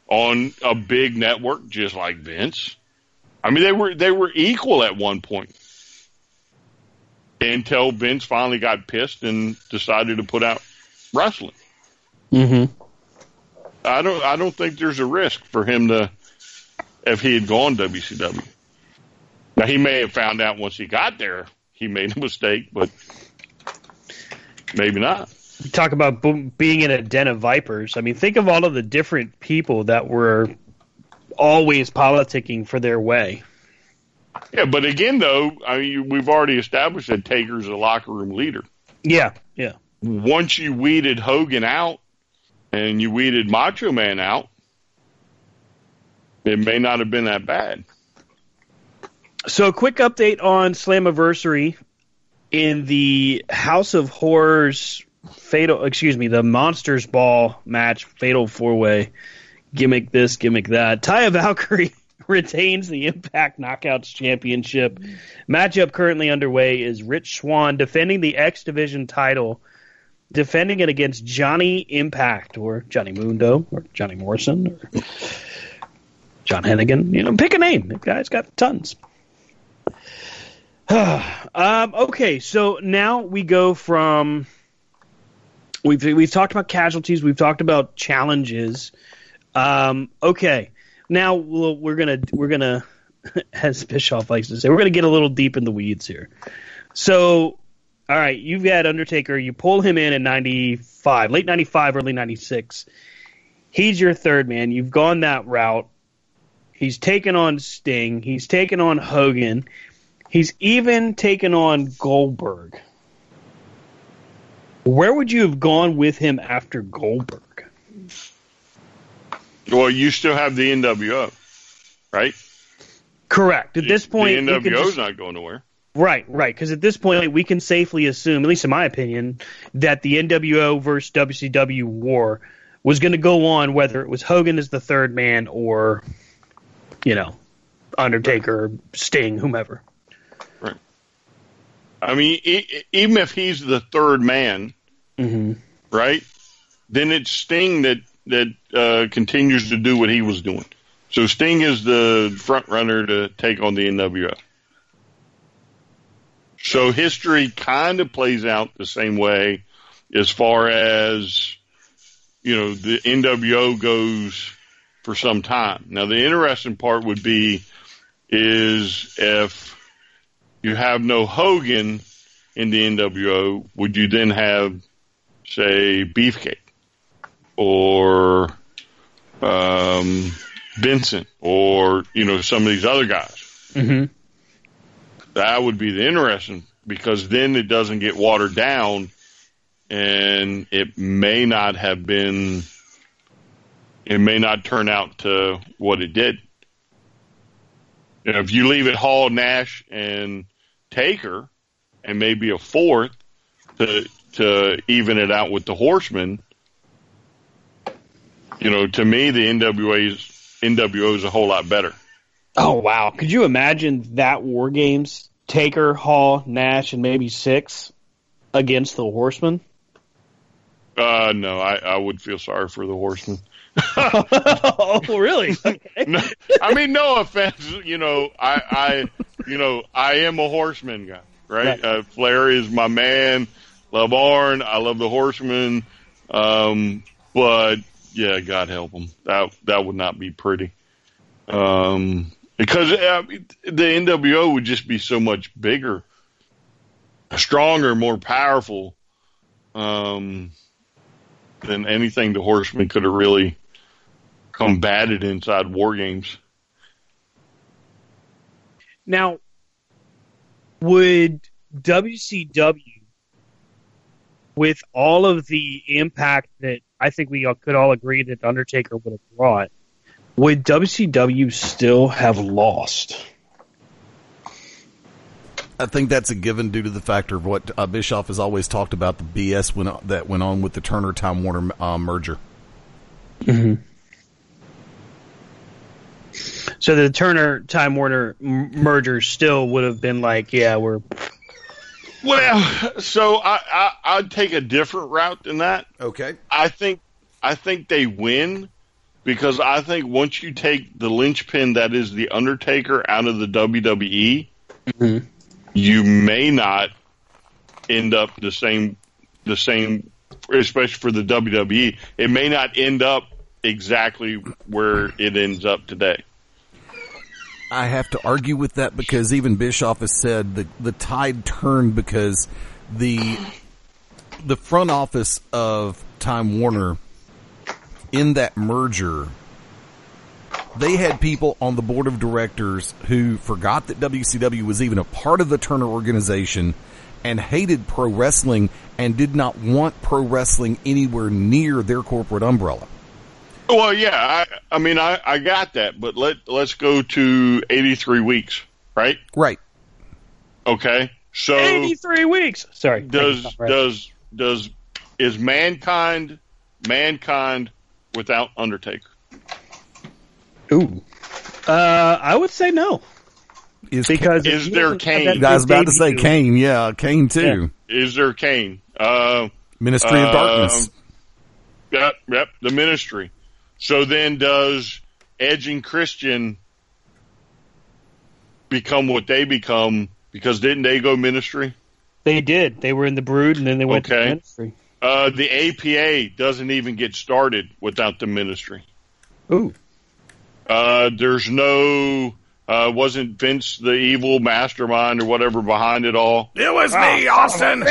on a big network just like Vince. I mean, they were they were equal at one point until Vince finally got pissed and decided to put out wrestling. Mm-hmm. I don't I don't think there's a risk for him to if he had gone WCW. Now he may have found out once he got there he made a mistake, but maybe not. Talk about bo- being in a den of vipers. I mean, think of all of the different people that were always politicking for their way. Yeah, but again though, I mean we've already established that Taker's a locker room leader. Yeah, yeah. once you weeded Hogan out and you weeded Macho Man out, it may not have been that bad. So, a quick update on Slammiversary in the House of Horrors Fatal, excuse me, the Monsters Ball match, Fatal Four Way, gimmick this, gimmick that. Taya Valkyrie retains the Impact Knockouts Championship. Matchup currently underway is Rich Swann defending the X Division title, defending it against Johnny Impact or Johnny Mundo or Johnny Morrison or John Hennigan. You know, pick a name. The guy's got tons. um, okay, so now we go from we've we've talked about casualties, we've talked about challenges. Um, okay, now we're gonna we're gonna, as Bischoff likes to say, we're gonna get a little deep in the weeds here. So, all right, you've got Undertaker. You pull him in in '95, late '95, early '96. He's your third man. You've gone that route. He's taken on Sting. He's taken on Hogan. He's even taken on Goldberg. Where would you have gone with him after Goldberg? Well, you still have the NWO, right? Correct. At this point, the NWO's just- not going nowhere. right, right. Because at this point, we can safely assume, at least in my opinion, that the NWO versus WCW war was going to go on, whether it was Hogan as the third man or, you know, Undertaker, Sting, whomever. Right. I mean, e- even if he's the third man, Mm-hmm. right? Then it's Sting that that uh, continues to do what he was doing. So Sting is the front runner to take on the NWO. So history kind of plays out the same way as far as, you know, the NWO goes for some time. Now the interesting part would be is if you have no Hogan in the NWO, would you then have, say, Beefcake or um, Vincent or you know some of these other guys? Mm-hmm. That would be the interesting because then it doesn't get watered down, and it may not have been. It may not turn out to what it did. You know, if you leave it Hall, Nash, and Taker, and maybe a fourth to to even it out with the Horsemen, you know, to me the NWA's NWO is a whole lot better. Oh wow! Could you imagine that War Games? Taker, Hall, Nash, and maybe six against the Horsemen. Uh, no, I, I would feel sorry for the Horsemen. oh, really? no, I mean, no offense. You know, I, I, you know, I am a Horseman guy, right? Right. Uh, Flair is my man. Love Arn. I love the horseman. Um, but yeah, God help him. That that would not be pretty. Um, because uh, the NWO would just be so much bigger, stronger, more powerful. Um, than anything the horseman could have really combated inside War Games. Now, would WCW, with all of the impact that I think we could all agree that The Undertaker would have brought, would WCW still have lost? I think that's a given due to the factor of what uh, Bischoff has always talked about the BS went on, that went on with the Turner Time Warner uh, merger. Mm-hmm. So the Turner Time Warner m- merger still would have been like, yeah, we're Well, so I, I I'd take a different route than that. Okay. I think I think they win because I think once you take the linchpin that is the Undertaker out of the WWE, mm-hmm. you may not end up the same the same especially for the WWE. It may not end up exactly where it ends up today. I have to argue with that because even Bischoff has said the the tide turned because the the front office of Time Warner in that merger they had people on the board of directors who forgot that WCW was even a part of the Turner organization and hated pro wrestling and did not want pro wrestling anywhere near their corporate umbrella. Well, yeah, I, I mean, I, I got that, but let let's go to eighty three weeks, right? Right. Okay, so 83 weeks. Sorry. does Thank does does is mankind mankind without Undertaker? Ooh. Uh, I would say no. Is Because if Is there doesn't Kane? I was about to say debut- Kane, yeah, Kane too. Is there Kane? Uh, Ministry of Uh, Darkness. yep, yep, the ministry. So then, does Edge and Christian become what they become? Because didn't they go ministry? They did. They were in the Brood, and then they went to Okay. the Ministry. Uh, the APA doesn't even get started without the ministry. Ooh. Uh, there's no, uh, wasn't Vince the evil mastermind or whatever behind it all? It was me, Austin.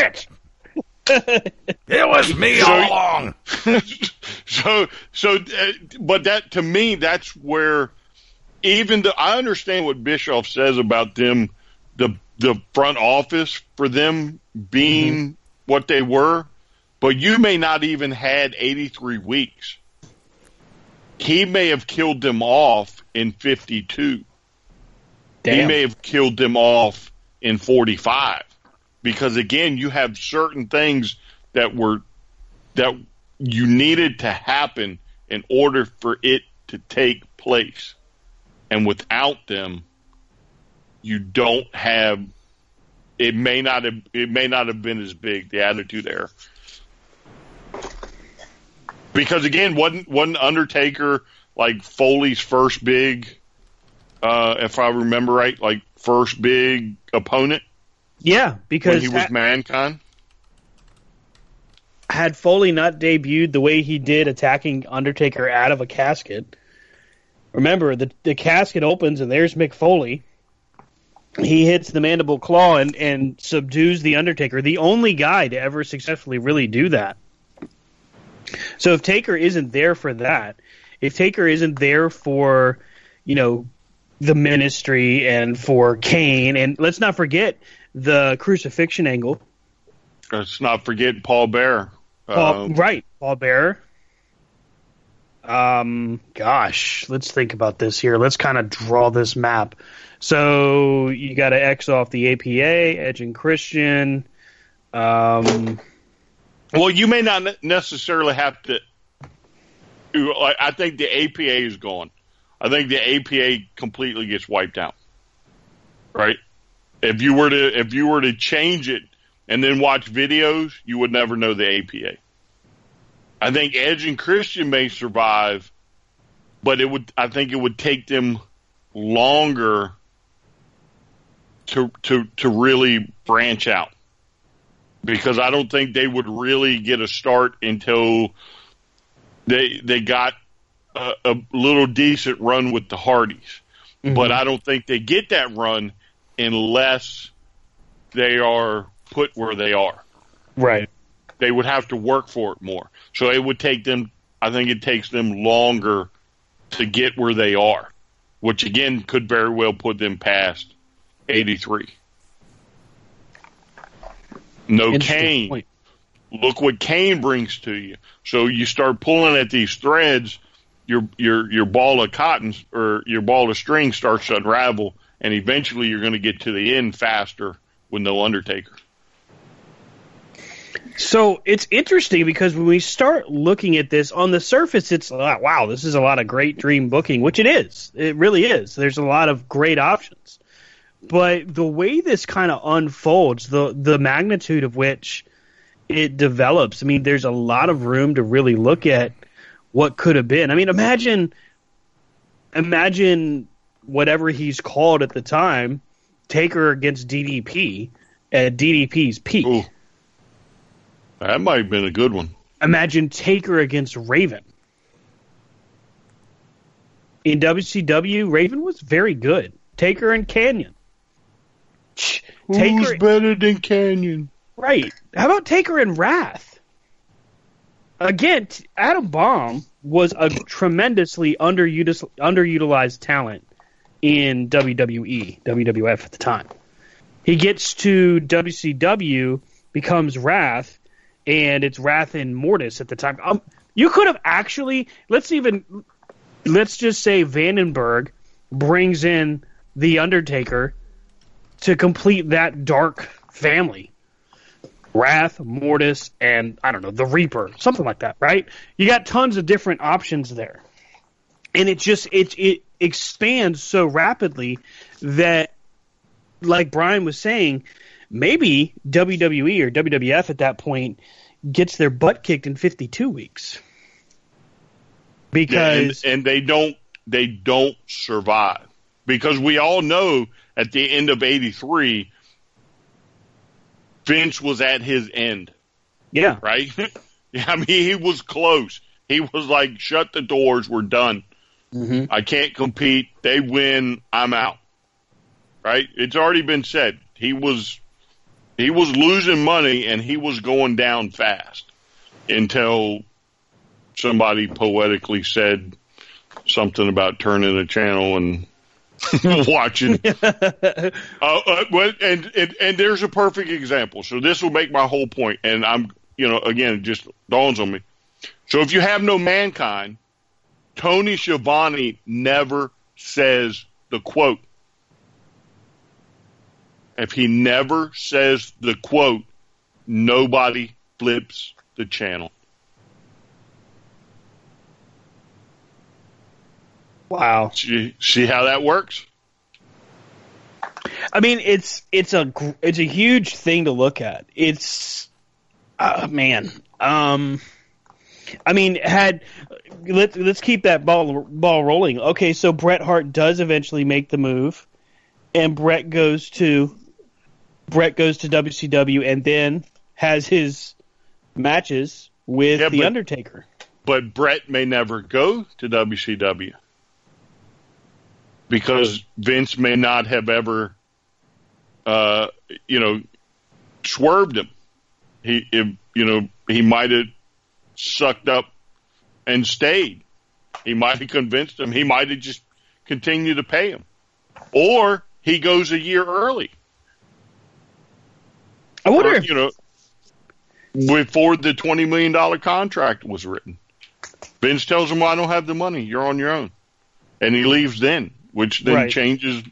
it was me So- all along. so, so, uh, but that to me, that's where even the I understand what Bischoff says about them, the the front office for them being what they were, but you may not even had 83 weeks. He may have killed them off in 52. He may have killed them off in 45 because again, you have certain things that were that you needed to happen in order for it to take place. And without them, you don't have it may not have it may not have been as big the attitude era. Because again, wasn't wasn't Undertaker like Foley's first big uh if I remember right, like first big opponent? Yeah, when because he was ha- Mankind. had Foley not debuted the way he did, attacking Undertaker out of a casket. Remember, the the casket opens and there's Mick Foley. He hits the mandible claw and, and subdues the Undertaker, the only guy to ever successfully really do that. So if Taker isn't there for that, if Taker isn't there for, you know, the ministry and for Kane, and let's not forget the crucifixion angle. Let's not forget Paul Bearer. Paul, Uh, right, Paul Bearer. Um, gosh, let's think about this here. Let's kind of draw this map. So you got to X off the APA, Edge and Christian. Um, Well, you may not necessarily have to. I think the APA is gone. I think the APA completely gets wiped out. Right? If you were to if you were to change it and then watch videos, you would never know the APA. I think Edge and Christian may survive, but it would. I think it would take them longer to to to really branch out because I don't think they would really get a start until they they got a, a little decent run with the Hardys. Mm-hmm. But I don't think they get that run unless they are put where they are. right. They would have to work for it more. So it would take them. I think it takes them longer to get where they are, which again could very well put them past eighty three. No Interesting Kane. point. look what Kane brings to you. So you start pulling at these threads, your your your ball of cotton or your ball of string starts to unravel, and eventually you're going to get to the end faster with no Undertaker. So it's interesting because when we start looking at this on the surface, it's like, wow, this is a lot of great dream booking, which it is. It really is. There's a lot of great options. But the way this kind of unfolds, the the magnitude of which it develops, I mean, there's a lot of room to really look at what could have been. I mean, imagine imagine whatever he's called at the time, Taker against DDP at DDP's peak. Ooh. That might have been a good one. imagine Taker against Raven. In WCW, Raven was very good. Taker and Kanyon. Ch- Taker, better than Kanyon? right? How about Taker and Wrath? Again, Adam Bomb was a tremendously underutil- underutilized talent in WWE, WWF at the time. He gets to WCW, becomes Wrath, and it's Wrath and Mortis at the time. Um, you could have actually let's even let's just say Vandenberg brings in the Undertaker to complete that dark family. Wrath, Mortis, and I don't know, the Reaper, something like that, right? You got tons of different options there. And it just it it expands so rapidly that like Brian was saying, maybe WWE or WWF at that point gets their butt kicked in 52 weeks. Yeah, and, Because and they don't they don't survive because we all know at the end of '83, Vince was at his end. yeah, right? yeah, I mean, he was close. He was like, shut the doors, we're done. I can't compete. They win, I'm out. Right? It's already been said. He was he was losing money and he was going down fast until somebody poetically said something about turning a channel and watching. uh, uh, and, and and there's a perfect example. So this will make my whole point, and I'm you know again it just dawns on me. So if you have no mankind, Tony Schiavone never says the quote. If he never says the quote, nobody flips the channel. wow. See, see how that works? I mean, it's it's a it's a huge thing to look at. It's uh, man. Um, I mean, had let's let's keep that ball ball rolling. Okay, so Bret Hart does eventually make the move, and Bret goes to Bret goes to WCW and then has his matches with Yeah, the but- Undertaker. but Bret may never go to WCW because Vince may not have ever, uh, you know, swerved him. He, if, you know, he might have sucked up and stayed. He might have convinced him. He might have just continued to pay him, or he goes a year early. I wonder Or, if you know, before the twenty million dollar contract was written. Vince tells him, well, "I don't have the money. You're on your own," and he leaves then, which then Right. changes.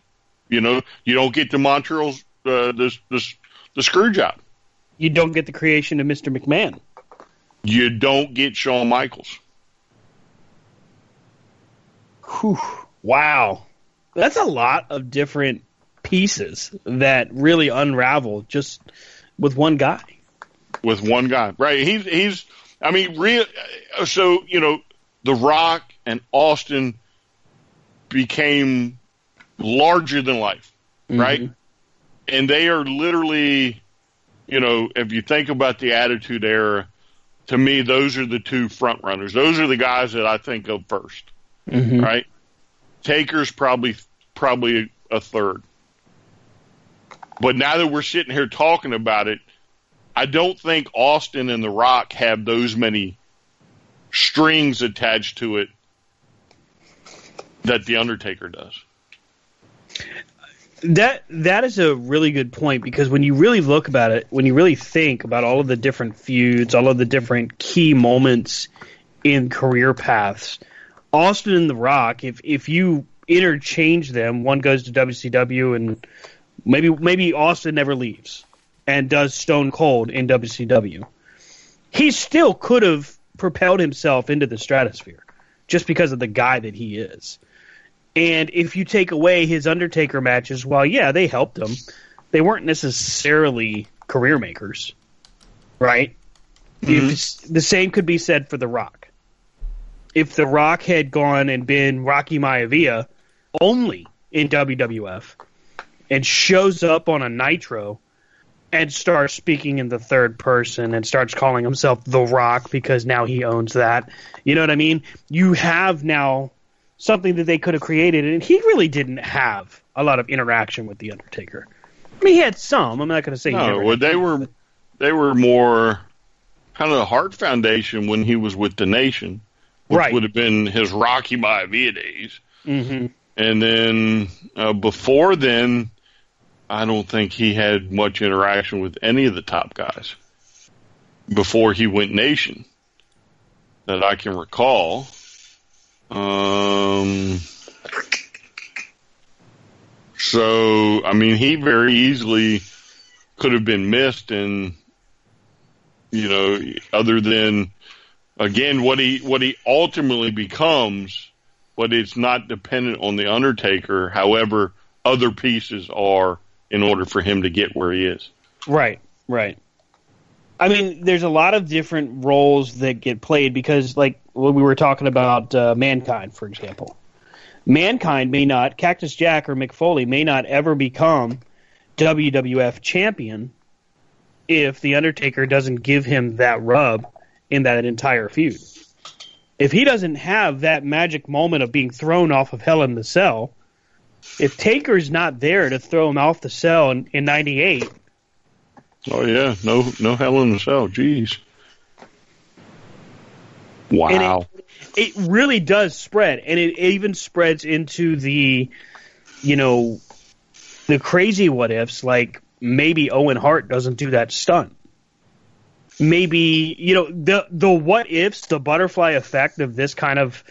You know, you don't get the Montreal's uh, the, the the screw job. you don't get the creation of Mr. McMahon. You don't get Shawn Michaels. Whew. Wow. That's a lot of different pieces that really unravel just with one guy. with one guy. Right. He's he's I mean real so you know The Rock and Austin became larger than life, mm-hmm. right? And they are literally you know, if you think about the attitude era, to me those are the two front runners. Those are the guys that I think of 1st Right? Taker's probably probably a third. But now that we're sitting here talking about it, I don't think Austin and The Rock have those many strings attached to it that The Undertaker does. That that is a really good point because when you really look about it, when you really think about all of the different feuds, all of the different key moments in career paths, Austin and The Rock, if if you interchange them, one goes to WCW and maybe maybe Austin never leaves and does Stone Cold in WCW. He still could have propelled himself into the stratosphere just because of the guy that he is. And if you take away his Undertaker matches, well, yeah, they helped him. They weren't necessarily career makers, right? Mm-hmm. If- the same could be said for The Rock. If The Rock had gone and been Rocky Maivia only in WWF and shows up on a Nitro and starts speaking in the third person and starts calling himself The Rock because now he owns that, you know what I mean? You have now something that they could have created, and he really didn't have a lot of interaction with the Undertaker. I mean, he had some. I'm not going to say he No, well, they were they were more kind of the Hart Foundation when he was with the Nation, which Right. would have been his Rocky Maivia days. Mhm. And then uh, before then, I don't think he had much interaction with any of the top guys before he went Nation that I can recall. Um, so, I mean, he very easily could have been missed and, you know, other than, again, what he, what he ultimately becomes, but it's not dependent on the Undertaker. However, other pieces are in order for him to get where he is. Right, right. I mean, there's a lot of different roles that get played because, like, when we were talking about uh, Mankind, for example, Mankind may not, Cactus Jack or Mick Foley may not ever become WWF champion if The Undertaker doesn't give him that rub in that entire feud. If he doesn't have that magic moment of being thrown off of Hell in the Cell, if Taker's not there to throw him off the cell in, in 98, Oh yeah, no, no hell in the cell. Jeez. Wow. it really does spread, and it even spreads into the, you know, the crazy what ifs. Like maybe Owen Hart doesn't do that stunt. Maybe you know the the what ifs, the butterfly effect of this kind of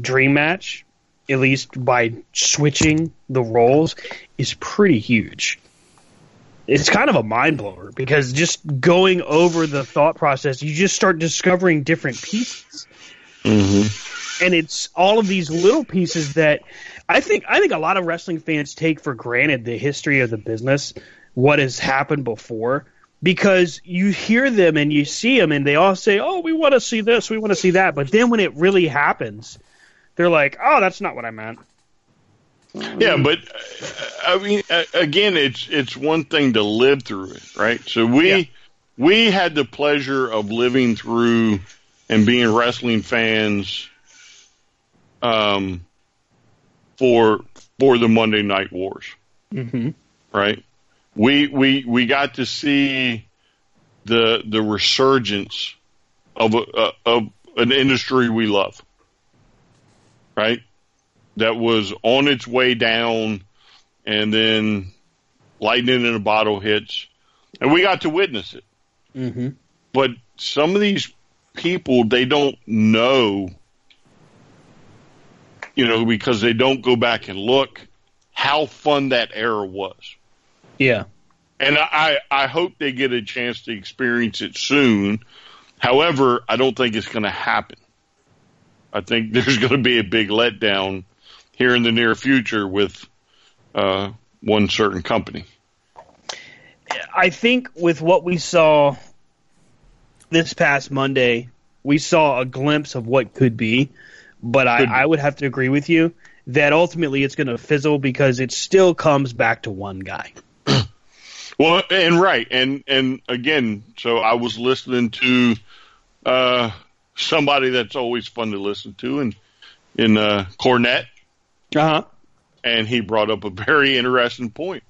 dream match, at least by switching the roles, is pretty huge. It's kind of a mind blower because just going over the thought process, you just start discovering different pieces. Mm-hmm. And it's all of these little pieces that I think I think a lot of wrestling fans take for granted the history of the business, what has happened before, because you hear them and you see them and they all say, "Oh, we want to see this, we want to see that," but then when it really happens, they're like, "Oh, that's not what I meant." Yeah, but uh, I mean, uh, again, it's it's one thing to live through it, right? So we Yeah. we had the pleasure of living through and being wrestling fans, um, for for the Monday Night Wars, Mm-hmm. right? We we we got to see the the resurgence of a, uh, of an industry we love, right? That was on its way down, and then lightning in a bottle hits, and we got to witness it. Mm-hmm. But some of these people, they don't know, you know, because they don't go back and look how fun that era was. Yeah. And I, I hope they get a chance to experience it soon. However, I don't think it's going to happen. I think there's going to be a big letdown here in the near future with uh, one certain company. I think with what we saw this past Monday, we saw a glimpse of what could be. But I. I would have to agree with you that ultimately it's going to fizzle because it still comes back to one guy. Well, and right, and and again, so I was listening to uh, somebody that's always fun to listen to, and in uh, Cornette, Uh huh. and he brought up a very interesting point.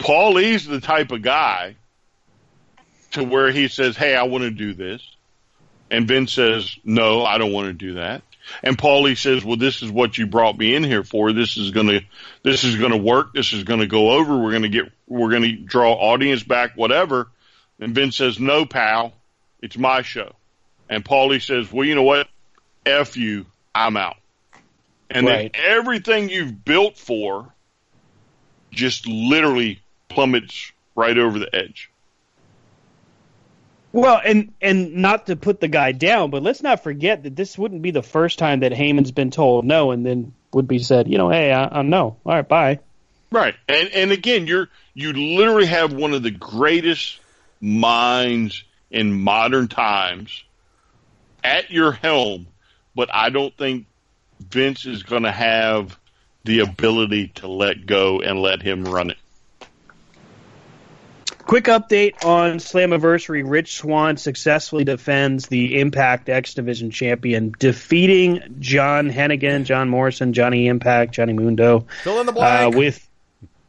Paul Paulie's the type of guy to where he says, "Hey, I want to do this," and Vince says, "No, I don't want to do that." And Paulie says, "Well, this is what you brought me in here for. This is gonna, this is gonna work. This is gonna go over. We're gonna get, we're gonna draw audience back, whatever." And Vince says, "No, pal, it's my show." And Paulie says, "Well, you know what? F you, I'm out." And Right. then everything you've built for just literally plummets right over the edge. Well, and and not to put the guy down, but let's not forget that this wouldn't be the first time that Heyman's been told no, and then would be said, you know, hey, I, I no, all right, bye. Right. And and again, you're you literally have one of the greatest minds in modern times at your helm, but I don't think Vince is going to have the ability to let go and let him run it. Quick update on Slammiversary. Rich Swann successfully defends the Impact X Division champion, defeating John Hennigan, John Morrison, Johnny Impact, Johnny Mundo. Fill in the Uh, blank. with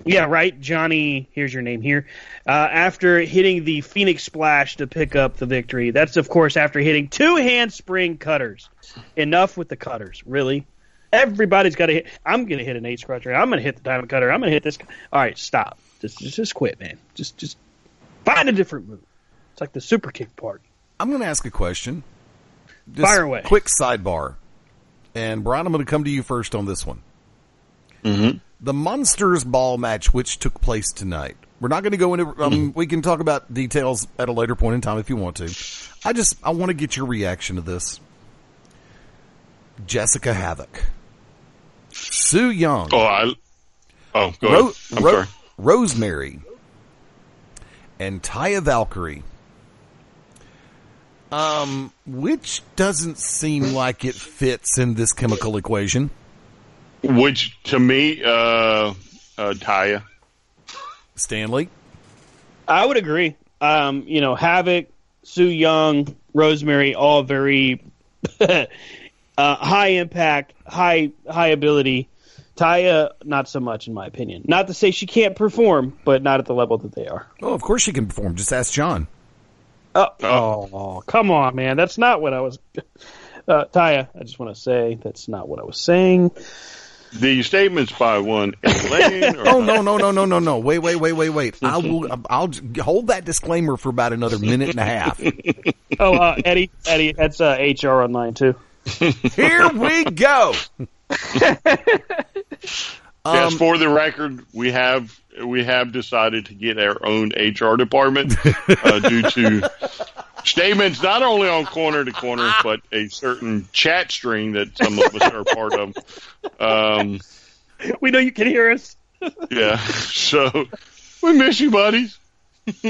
yeah, right, Johnny. Here's your name here. Uh, after hitting the Phoenix Splash to pick up the victory. That's of course after hitting two handspring cutters. Enough with the cutters, really. Everybody's got to hit. I'm going to hit an Ace crusher. I'm going to hit the diamond cutter. I'm going to hit this. All right, stop. Just, just, just quit, man. Just, just find a different move. It's like the super kick part. I'm going to ask a question. Just Fire away. Quick sidebar. And Brian, I'm going to come to you first on this one. Mm-hmm. The Monsters Ball match, which took place tonight. We're not going to go into. Um, we can talk about details at a later point in time if you want to. I just I want to get your reaction to this. Jessicka Havok, Su Yung, Oh, I Oh, go Ro- ahead. I'm Ro- sorry. Rosemary, and Taya Valkyrie. Um, which doesn't seem like it fits in this chemical equation. Which to me uh uh Taya. Stanley, I would agree. Um, you know, Havok, Su Yung, Rosemary, all very uh, high impact, high high ability. Taya, not so much in my opinion. Not to say she can't perform, but not at the level that they are. oh, of course she can perform. Just ask John. Oh, oh, come on, man. That's not what I was. Uh, Taya, I just want to say that's not what I was saying. The statements by one Elaine or Oh no no no no no no! Wait wait wait wait wait! I will I'll hold that disclaimer for about another minute and a half. Oh, uh, Eddie, Eddie, that's uh, HR online too. Here we go. yes, for the record, we have we have decided to get our own HR department uh, due to statements not only on corner to corner, but a certain chat string that some of us are part of. Um, We know you can hear us. yeah, so we miss you, buddies.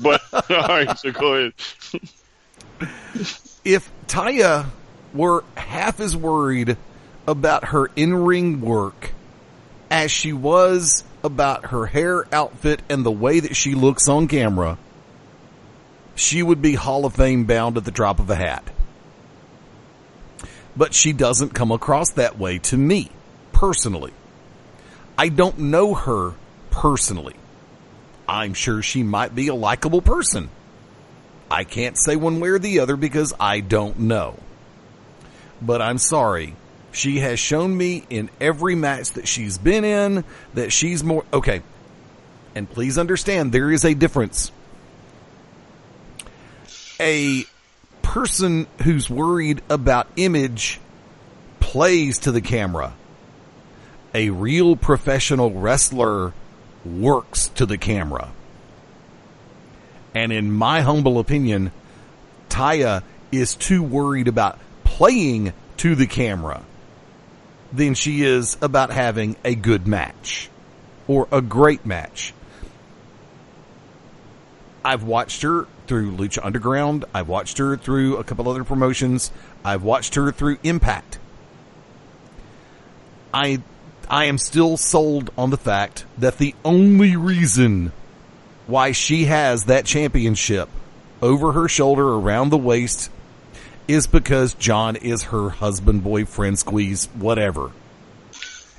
but all right, so go ahead. If Taya were half as worried about her in ring work as she was about her hair, outfit, and the way that she looks on camera, she would be Hall of Fame bound at the drop of a hat. But she doesn't come across that way to me, personally. I don't know her personally. I'm sure she might be a likable person. I can't say one way or the other because I don't know. But I'm sorry. She has shown me in every match that she's been in that she's more, okay. And please understand there is a difference. A person who's worried about image plays to the camera. A real professional wrestler works to the camera. And in my humble opinion, Taya is too worried about playing to the camera than she is about having a good match or a great match. I've watched her through Lucha Underground. I've watched her through a couple other promotions. I've watched her through Impact. I I am still sold on the fact that the only reason why she has that championship over her shoulder around the waist is because John is her husband, boyfriend, squeeze, whatever.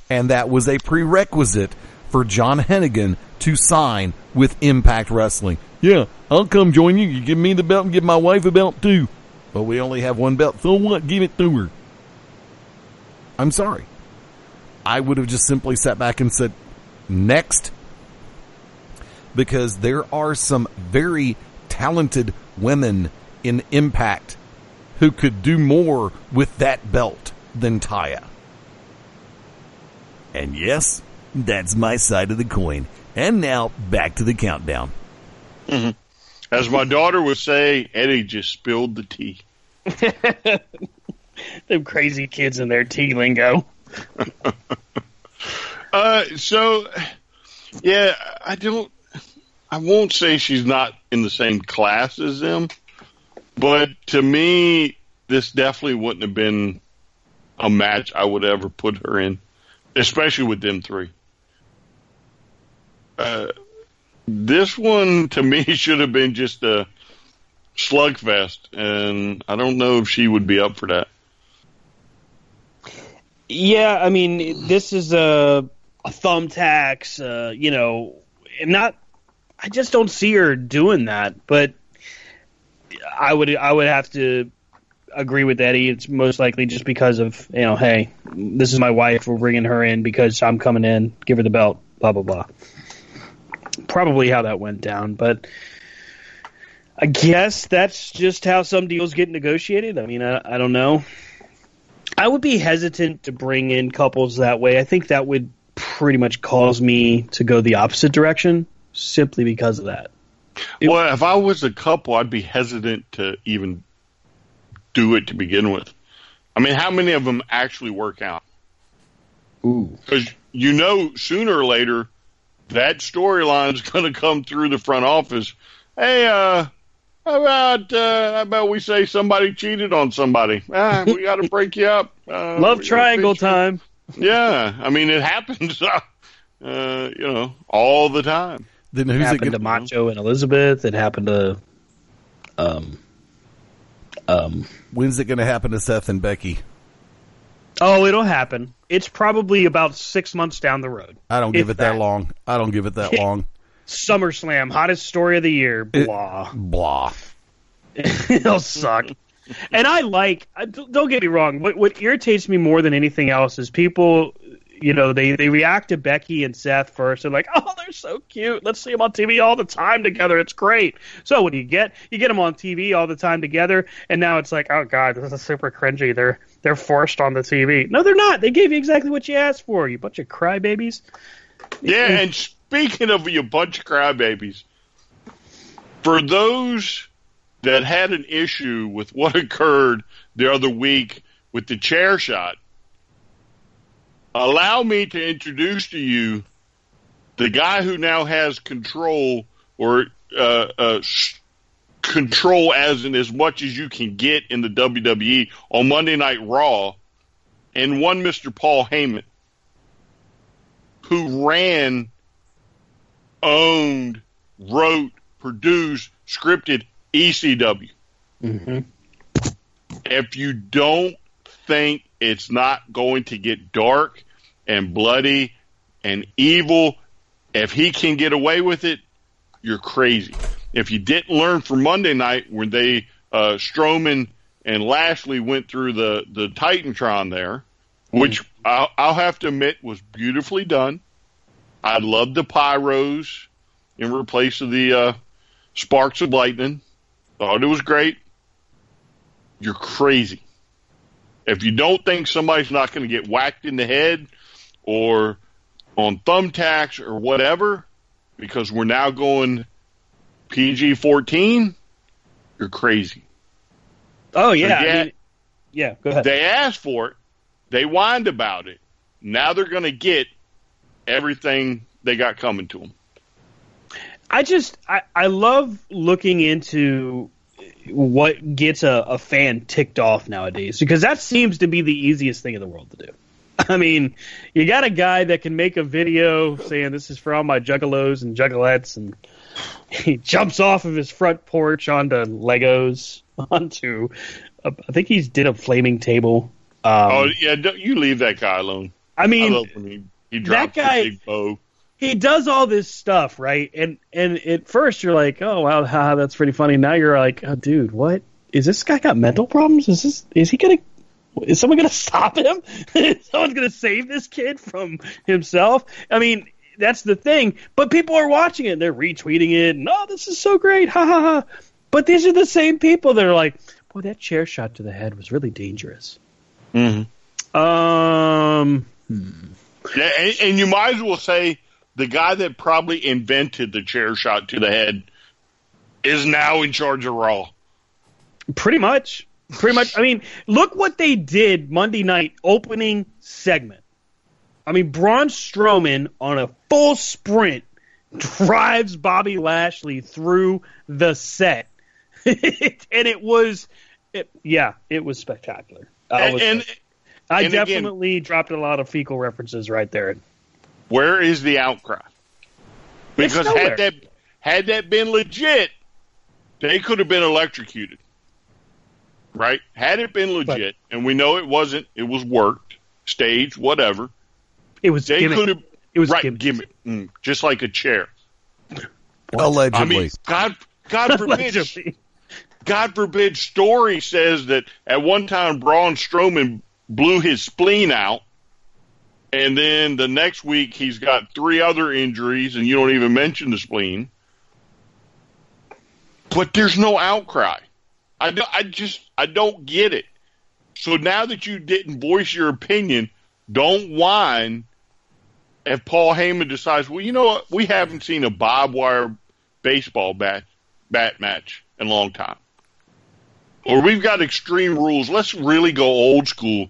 And that was a prerequisite for John Hennigan to sign with Impact Wrestling. Yeah, I'll come join you. You give me the belt and give my wife a belt too. But we only have one belt. So what? Give it to her. I'm sorry. I would have just simply sat back and said, next. Because there are some very talented women in Impact who could do more with that belt than Taya. And yes, that's my side of the coin. And now back to the countdown. Mm-hmm. As my daughter would say, Eddie just spilled the tea. Them crazy kids and their tea lingo. uh, so, yeah, I don't. I won't say she's not in the same class as them, but to me, this definitely wouldn't have been a match I would ever put her in, especially with them three. Uh, this one to me should have been just a slugfest, and I don't know if she would be up for that. Yeah, I mean, this is a, a thumbtacks, uh, you know, not. I just don't see her doing that, but I would I would have to agree with Eddie. It's most likely just because of you know, hey, this is my wife. We're bringing her in because I'm coming in. Give her the belt. Blah blah blah. Probably how that went down, but I guess that's just how some deals get negotiated. I mean, I, I don't know. I would be hesitant to bring in couples that way. I think that would pretty much cause me to go the opposite direction simply because of that. Well, if I was a couple, I'd be hesitant to even do it to begin with. I mean, how many of them actually work out? Ooh. Because you know, sooner or later, that storyline is going to come through the front office. Hey, uh, how about uh, how about we say somebody cheated on somebody? Ah, we got to break you up. Uh, Love triangle time. Yeah, I mean it happens. Uh, you know, all the time. Then who's it happened it to Macho and Elizabeth. It happened to, um, um. When's it going to happen to Seth and Becky? Oh, it'll happen. It's probably about six months down the road. I don't give it that, that. long. I don't give it that long. SummerSlam, hottest story of the year. It- Blah. Blah. It'll suck. And I like. Don't get me wrong. What what irritates me more than anything else is people. You know, they they react to Becky and Seth first. and like, oh, they're so cute. Let's see them on TV all the time together. It's great. So what do you get? You get them on TV all the time together, and now it's like, oh god, this is super cringy. They're they're forced on the TV. No, they're not. They gave you exactly what you asked for. You bunch of crybabies. Yeah, and speaking of you bunch of crybabies, for those that had an issue with what occurred the other week with the chair shot, allow me to introduce to you the guy who now has control or uh, uh, s- control as in as much as you can get in the WWE on Monday Night Raw and one Mr. Paul Heyman, who ran, owned, wrote, produced, scripted ECW. Mm-hmm. If you don't think it's not going to get dark and bloody and evil, if he can get away with it, you're crazy. If you didn't learn from Monday night when they uh, Strowman and Lashley went through the the Titantron there, which I'll, I'll have to admit was beautifully done. I loved the pyros in replace of the uh, sparks of lightning. Thought it was great. You're crazy. If you don't think somebody's not going to get whacked in the head or on thumbtacks or whatever, because we're now going PG 14, you're crazy. Oh yeah, Forget- I mean, yeah. Go ahead. They asked for it. They whined about it. Now they're going to get everything they got coming to them. I just I, I love looking into what gets a, a fan ticked off nowadays because that seems to be the easiest thing in the world to do. I mean, you got a guy that can make a video saying this is for all my juggalos and juggalettes, and he jumps off of his front porch onto Legos, onto I think he's did a flaming table. Um, oh yeah, don't, you leave that guy alone. I I mean, when he, he drops guy- the big bow. he does all this stuff, right? And and at first you're like, oh wow, haha, that's pretty funny. Now you're like, oh, dude, what is this guy got mental problems? Is this is he gonna? Is someone gonna stop him? is someone gonna save this kid from himself? I mean, that's the thing. But people are watching it, they're retweeting it, and oh, this is so great, ha ha ha. But these are the same people that are like, boy, that chair shot to the head was really dangerous. Mm-hmm. Um, Yeah, and, and you might as well say the guy that probably invented the chair shot to the head is now in charge of Raw. Pretty much. Pretty much. I mean, look what they did Monday night opening segment. I mean, Braun Strowman on a full sprint drives Bobby Lashley through the set. and it was, it, yeah, it was spectacular. I, was- and I and again- definitely dropped a lot of fecal references right there. where is the outcry? Because had that had that been legit, they could have been electrocuted. Right? Had it been legit, and we know it wasn't, it was worked, staged, whatever. It was They gimmick. could have It was right, gimmick. gimmick, mm, just like a chair. Allegedly. I mean, God, God forbid, God forbid, story says that at one time Braun Strowman blew his spleen out, and then the next week he's got three other injuries, and you don't even mention the spleen. But there's no outcry. I, don't, I just I don't get it. So now that you didn't voice your opinion, don't whine. If Paul Heyman decides, well, you know what, we haven't seen a barbed wire baseball bat bat match in a long time, or we've got extreme rules. Let's really go old school,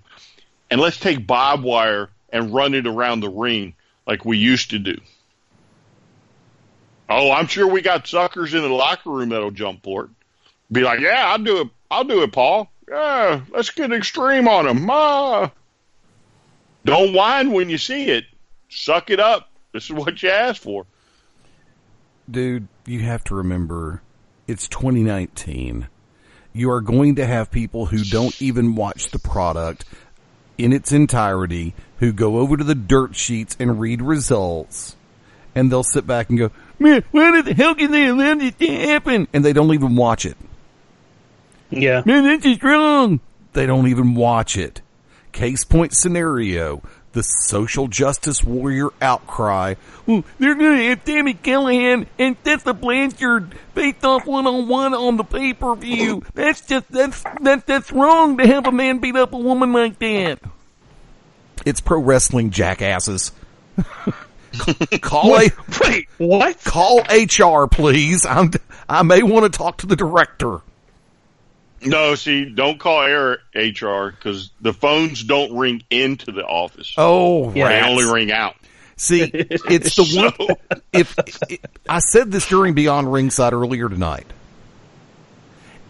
and let's take barbed wire and run it around the ring like we used to do. Oh, I'm sure we got suckers in the locker room that'll jump for it. Be like, yeah, I'll do it. I'll do it, Paul. Yeah, let's get extreme on him. Ah. Don't whine when you see it. Suck it up. This is what you asked for. dude, you have to remember it's 2019. You are going to have people who don't even watch the product in its entirety, who go over to the dirt sheets and read results, and they'll sit back and go, "Man, why the hell can they allow this happen?" And they don't even watch it. Yeah. Man, that's just wrong. They don't even watch it. Case point scenario. The social justice warrior outcry. Well, they're going to have Sami Callihan and Tessa Blanchard face off one on one on the pay per view. That's just that's that that's wrong to have a man beat up a woman like that. It's pro wrestling, jackasses. call a Wait, what? call HR, please. I'm, I may want to talk to the director. No, see, don't call air HR because the phones don't ring into the office. Oh, they rats. only ring out. See, it's the one. If, if I said this during Beyond Ringside earlier tonight,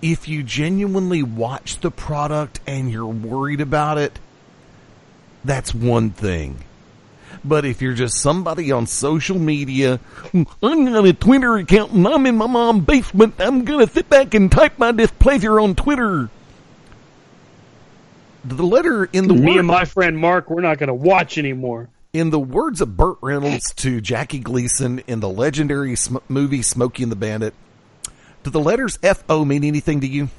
if you genuinely watch the product and you're worried about it, that's one thing. But if you're just somebody on social media, I'm got a Twitter account and I'm in my mom's basement, I'm gonna sit back and type my displeasure on Twitter. The letter in the Me word, and my friend Mark, we're not going to watch anymore. in the words of Burt Reynolds to Jackie Gleason in the legendary sm- movie Smokey and the Bandit, do the letters F O mean anything to you?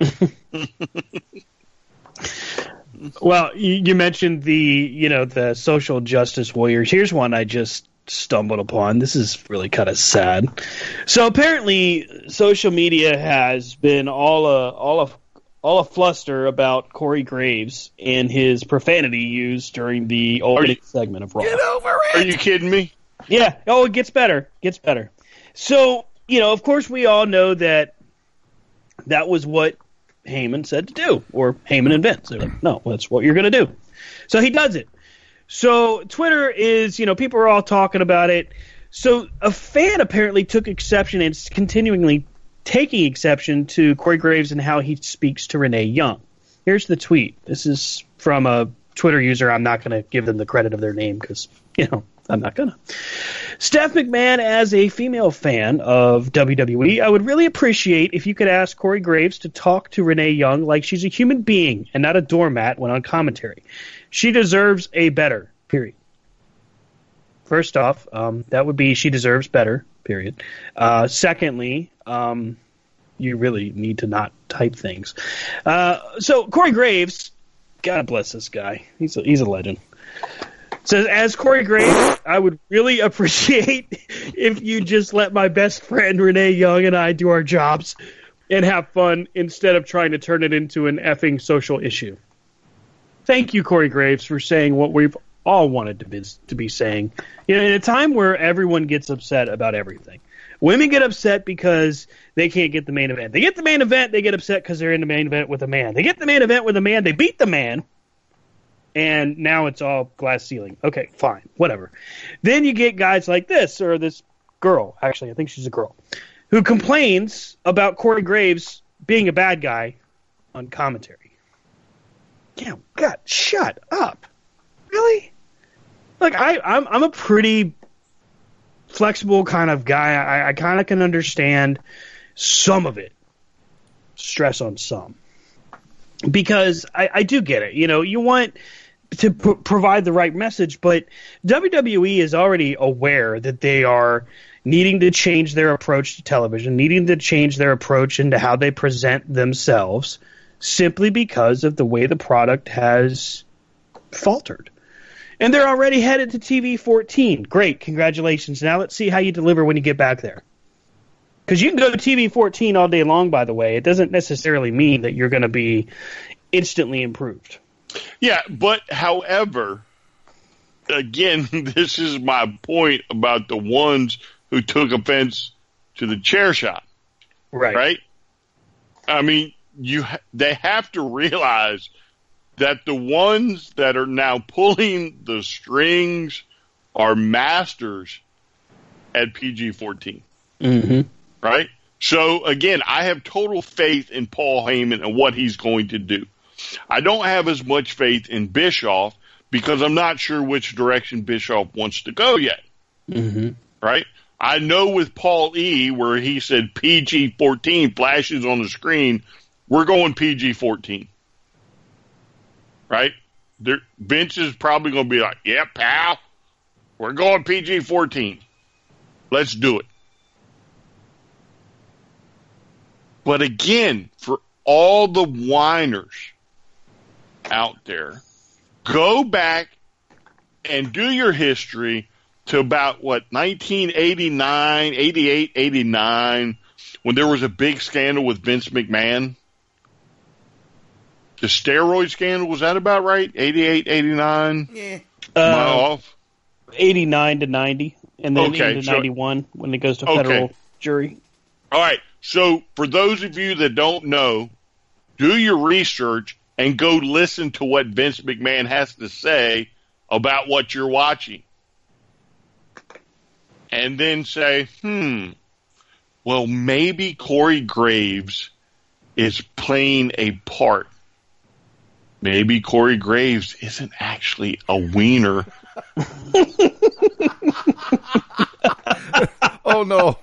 Well, you, you mentioned the you know the social justice warriors. Here's one I just stumbled upon. This is really kind of sad. So apparently, social media has been all a all a all a fluster about Corey Graves and his profanity used during the opening segment of Raw. Get over it. Are you kidding me? Yeah. Oh, it gets better. Gets better. So, you know, of course, we all know that that was what Heyman said to do, or Heyman and Vince. Like, no, that's what you're going to do. So he does it. So Twitter is, you know, people are all talking about it. So a fan apparently took exception and is continually taking exception to Corey Graves and how he speaks to Renee Young. Here's the tweet. This is from a Twitter user. I'm not going to give them the credit of their name because, you know, I'm not to. Steph McMahon, as a female fan of WWE, I would really appreciate if you could ask Corey Graves to talk to Renee Young like she's a human being and not a doormat when on commentary. She deserves a better, period. First off, um, that would be she deserves better, period. Uh, secondly, um, you really need to not type things. Uh, so Corey Graves, God bless this guy. He's a, he's a legend. Says as Corey Graves, I would really appreciate if you just let my best friend Renee Young and I do our jobs and have fun instead of trying to turn it into an effing social issue. Thank you, Corey Graves, for saying what we've all wanted to be, to be saying. You know, in a time where everyone gets upset about everything. Women get upset because they can't get the main event. They get the main event, they get upset because they're in the main event with a man. They get the main event with a man, they beat the man, and now it's all glass ceiling. Okay, fine, whatever. Then you get guys like this, or this girl, actually, I think she's a girl, who complains about Corey Graves being a bad guy on commentary. Yeah, God, shut up. Really? Like I, I'm, I'm a pretty flexible kind of guy. I, I kind of can understand some of it. Stress on some because I, I do get it. You know, you want to p- provide the right message, but WWE is already aware that they are needing to change their approach to television, needing to change their approach into how they present themselves, simply because of the way the product has faltered. And they're already headed to TV 14. Great, congratulations. Now let's see how you deliver when you get back there. Because you can go to TV 14 all day long, by the way. It doesn't necessarily mean that you're going to be instantly improved. Yeah, but however, again, this is my point about the ones who took offense to the chair shot. Right. Right? I mean, you ha- they have to realize that the ones that are now pulling the strings are masters at PG-14. Mm-hmm. right? So again, I have total faith in Paul Heyman and what he's going to do. I don't have as much faith in Bischoff because I'm not sure which direction Bischoff wants to go yet. Mm-hmm. Right? I know with Paul E, where he said PG 14 flashes on the screen, we're going PG 14. Right? There, Vince is probably going to be like, yeah, pal, we're going PG 14. Let's do it. But again, for all the whiners out there, go back and do your history to about what 1989, 88, 89 when there was a big scandal with Vince McMahon. The steroid scandal was that about right? 88, 89? Yeah. Am I Uh, off? 89 to 90, and then Okay, into so- 91 when it goes to Okay. federal jury. All right. So for those of you that don't know, do your research and go listen to what Vince McMahon has to say about what you're watching. And then say, hmm, well, maybe Corey Graves is playing a part maybe Corey Graves isn't actually a wiener. Oh no.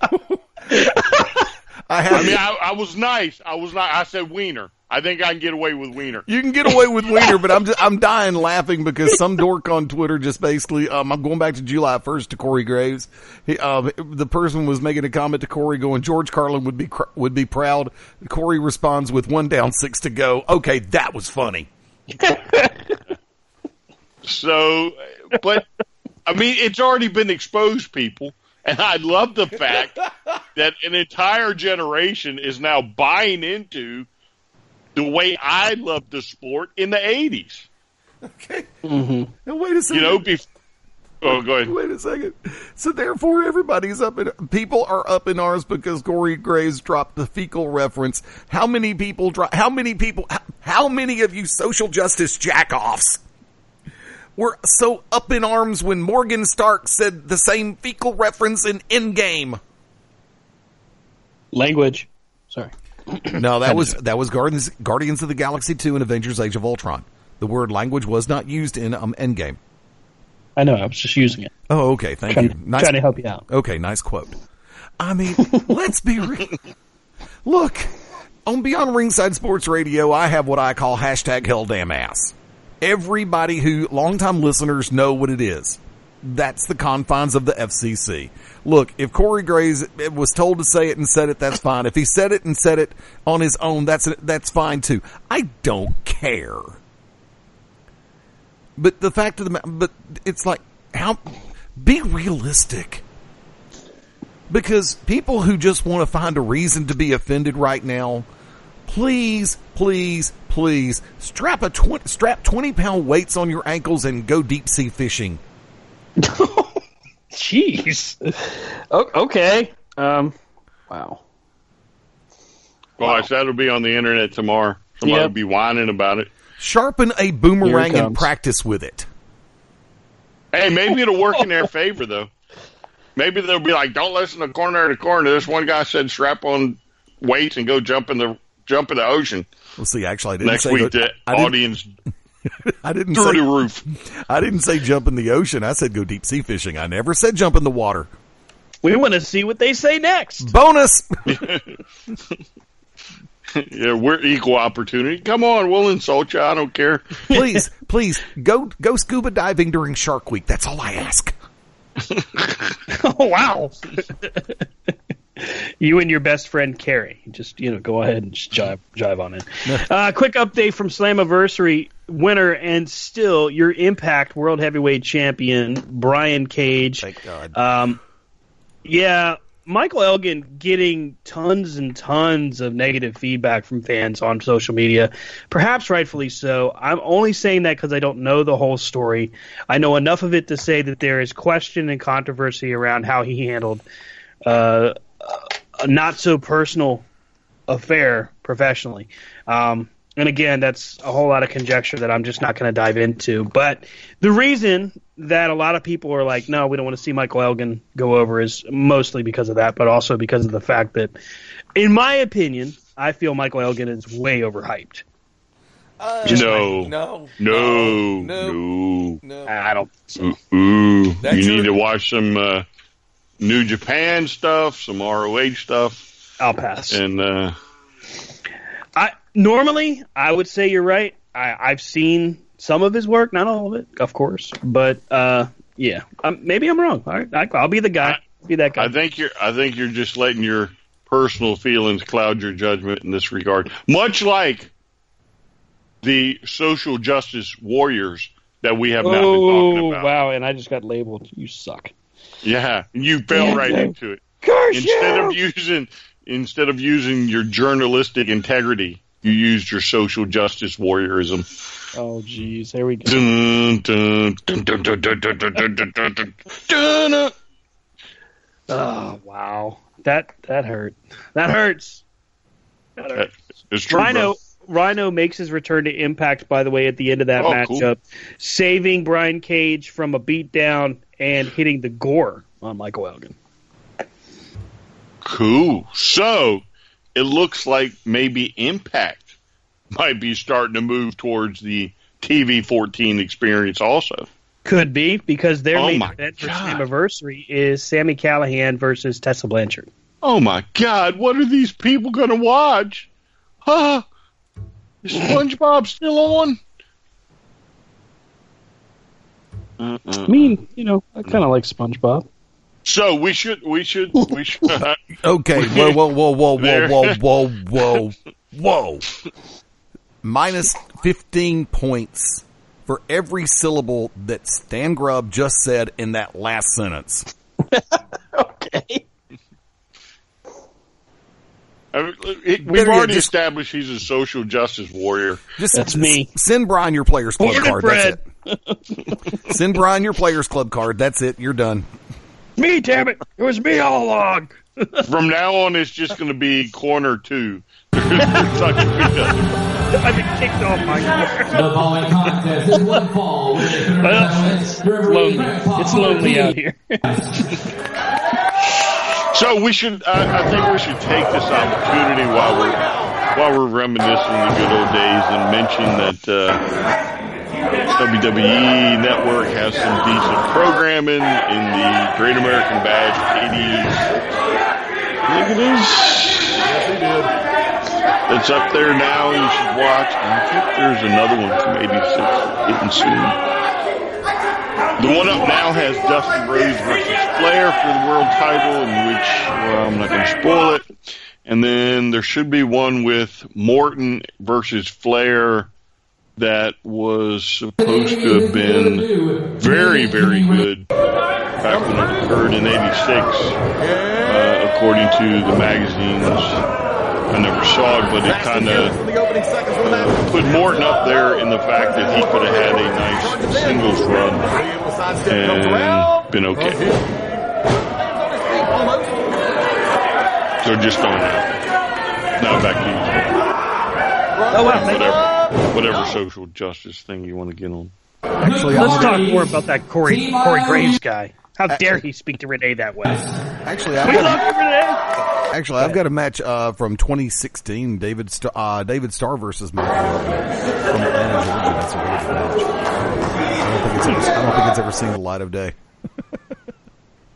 I have. I mean, I, I was nice. I was not. I said wiener. I think I can get away with wiener. you can get away with wiener, but I'm just, I'm dying laughing because some dork on Twitter just basically um, I'm going back to July 1st to Corey Graves. He, um, the person was making a comment to Corey going George Carlin would be cr- would be proud. Corey responds with one down, six to go. Okay, that was funny. So, but I mean, it's already been exposed, people, and I love the fact that an entire generation is now buying into the way I loved the sport in the '80s. Okay. Mm-hmm. Now wait a second. You know, bef- oh, go ahead. Wait a second. So therefore, everybody's up in people are up in arms because Corey Graves dropped the fecal reference. How many people drop? How many people? How, how many of you social justice jackoffs were so up in arms when Morgan Stark said the same fecal reference in Endgame? Language. No, that was that was Guardians Guardians of the Galaxy two and Avengers: Age of Ultron. The word language was not used in um, Endgame. I know. I was just using it. Oh, okay. Thank Trying, you. Nice trying to help you out. Okay, nice quote. I mean, let's be real. Look, on Beyond Ringside Sports Radio, I have what I call hashtag hell damn ass. Everybody who, longtime listeners, know what it is. That's the confines of the FCC. Look, if Corey Graves was told to say it and said it, that's fine. If he said it and said it on his own, that's that's fine too. I don't care. But the fact of the but it's like, how, be realistic. Because people who just want to find a reason to be offended right now, please, please, please strap a strap 20 pound weights on your ankles and go deep sea fishing. Jeez. O- okay. Um. Wow. Well, I said it'll be on the internet tomorrow. Somebody Yep. will be whining about it. Sharpen a boomerang and practice with it. Hey, maybe it'll work in their favor though. Maybe they'll be like, "Don't listen to corner to corner." This one guy said, "Strap on weights and go jump in the jump in the ocean." Well, see, actually, I didn't Next say week, go- the I didn't, audience I didn't through the say roof. I didn't say jump in the ocean. I said go deep sea fishing. I never said jump in the water. We want to see what they say next. Bonus. yeah, we're equal opportunity. Come on, we'll insult you. I don't care. please, please go go scuba diving during Shark Week. That's all I ask. Oh wow. you and your best friend Carrie. Just you know, go ahead and just jive jive on it. Uh, quick update from Slammiversary winner and still your Impact World Heavyweight Champion Brian Cage. Thank God. Um, yeah, Michael Elgin getting tons and tons of negative feedback from fans on social media, perhaps rightfully so. I'm only saying that because I don't know the whole story. I know enough of it to say that there is question and controversy around how he handled uh, a not so personal affair professionally. Um, and again, that's a whole lot of conjecture that I'm just not going to dive into. But the reason that a lot of people are like, no, we don't want to see Michael Elgin go over is mostly because of that, but also because of the fact that, in my opinion, I feel Michael Elgin is way overhyped. no, no, no, no, no. I don't. Ooh, ooh. You need your- to watch some uh, New Japan stuff, some ROH stuff, I'll pass. and uh, I normally I would say you're right. I, I've seen some of his work, not all of it, of course, but uh, yeah, um, maybe I'm wrong. All right, I, I'll be the guy. be that guy. I think you're. I think you're just letting your personal feelings cloud your judgment in this regard. Much like the social justice warriors that we have not been talking oh about. wow! And I just got labeled. You suck. Yeah, you fell right into it. Curse Instead you! of using instead of using your journalistic integrity, you used your social justice warriorism. Oh, jeez. Here we go. Oh, wow. That that hurt. That hurts. That hurts. True, Rhino. Rhino makes his return to Impact, by the way, at the end of that oh, matchup, cool. saving Brian Cage from a beatdown and hitting the gore on Michael Elgin. Cool. So it looks like maybe Impact might be starting to move towards the TV 14 experience also. Could be because their Oh main event for anniversary is Sami Callihan versus Tessa Blanchard. Oh my God, what are these people going to watch? Huh? Is SpongeBob still on? I mean, you know, I kind of like SpongeBob. So we should, we should, we should. Okay, whoa, whoa, whoa, whoa, whoa, whoa, whoa, whoa, whoa. Minus 15 points for every syllable that Stan Grubb just said in that last sentence. Okay. I mean, We've Better already just- established he's a social justice warrior. Just That's me. Send Brian your Players Club Ordered card. That's it. send Brian your Players Club card. That's it. You're done. Me, damn it! It was me all along. From now on, it's just going to be corner two. Kentucky I've been kicked off my The following contest is one fall with a tournament It's lonely. It's lonely out here. So we should. I, I think we should take this opportunity while we're while we're reminiscing the good old days and mention that uh, WWE Network has some decent programming in the Great American Bash 80s. Look at this. It's up there now. You should watch. I think there's another one maybe hitting soon. The one up now has Dusty Rhodes versus Flair for the world title, in which well, I'm not going to spoil it. And then there should be one with Morton versus Flair that was supposed to have been very, very good back when it occurred in '86, uh, according to the magazines. I never saw it, but it kind of uh, put Morton up there in the fact that he could have had a nice singles run and been okay. So just throwing it out. Now back to you. Oh wow! Whatever, whatever social justice thing you want to get on. Actually, Let's I'm, talk more about that Corey Corey Graves guy. How dare he speak to Renee that way? actually, I've We got, love you, Renee. actually, I've got a match uh, from 2016. David Starr, uh, David Starr versus Michael Elgin from Atlanta, Georgia. That's a really match. I don't think it's ever, I don't think it's ever seen the light of day.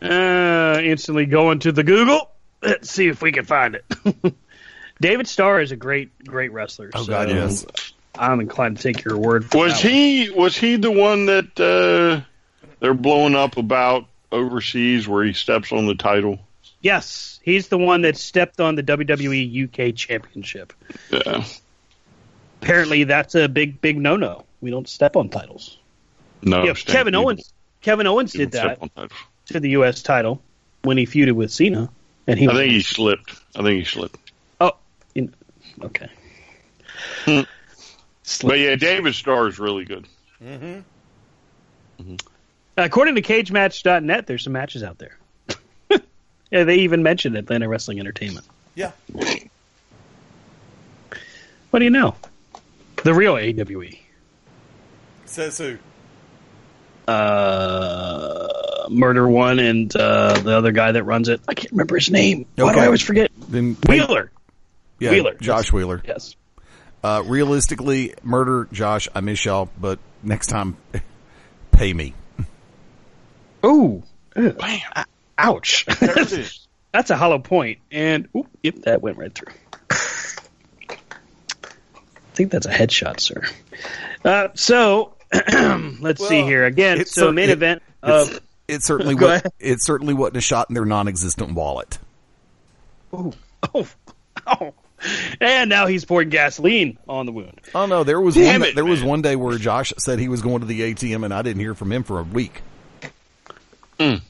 Uh, instantly going to the Google. Let's see if we can find it. David Starr is a great, great wrestler. Oh so God, yes. I'm inclined to take your word. For Was that one. he was he the one that uh, they're blowing up about overseas where he steps on the title? Yes, he's the one that stepped on the WWE UK Championship. Yeah. Apparently, that's a big, big no-no. We don't step on titles. No, Yeah, Kevin Owens. Kevin Owens did that to the U.S. title when he feuded with Cena, and he. I think he slipped. I think he slipped. Oh, you know, okay. But yeah, David Starr is really good. According to CageMatch.net, there's some matches out there. yeah, they even mentioned Atlanta Wrestling Entertainment. Yeah. What do you know? The real AWE. Says who? Uh, Murder One and uh, the other guy that runs it. I can't remember his name. Why do I always forget? Then Wheeler. Yeah, Wheeler. Josh Wheeler. Yes. Uh, realistically, murder, Josh. I miss y'all, but next time, pay me. Ooh. Bam. Ouch. There it is. That's a hollow. And, oop, yep, that went right through. I think that's a headshot, sir. Uh, so, let's see here. Again, it's so cer- main it- event It's, of. it certainly Go it certainly wasn't a shot in their non-existent wallet. Oh, oh, oh. And now he's pouring gasoline on the wound. Oh no, there was Damn one. it, there was one day where Josh said he was going to the ATM, and I didn't hear from him for a week. Mm.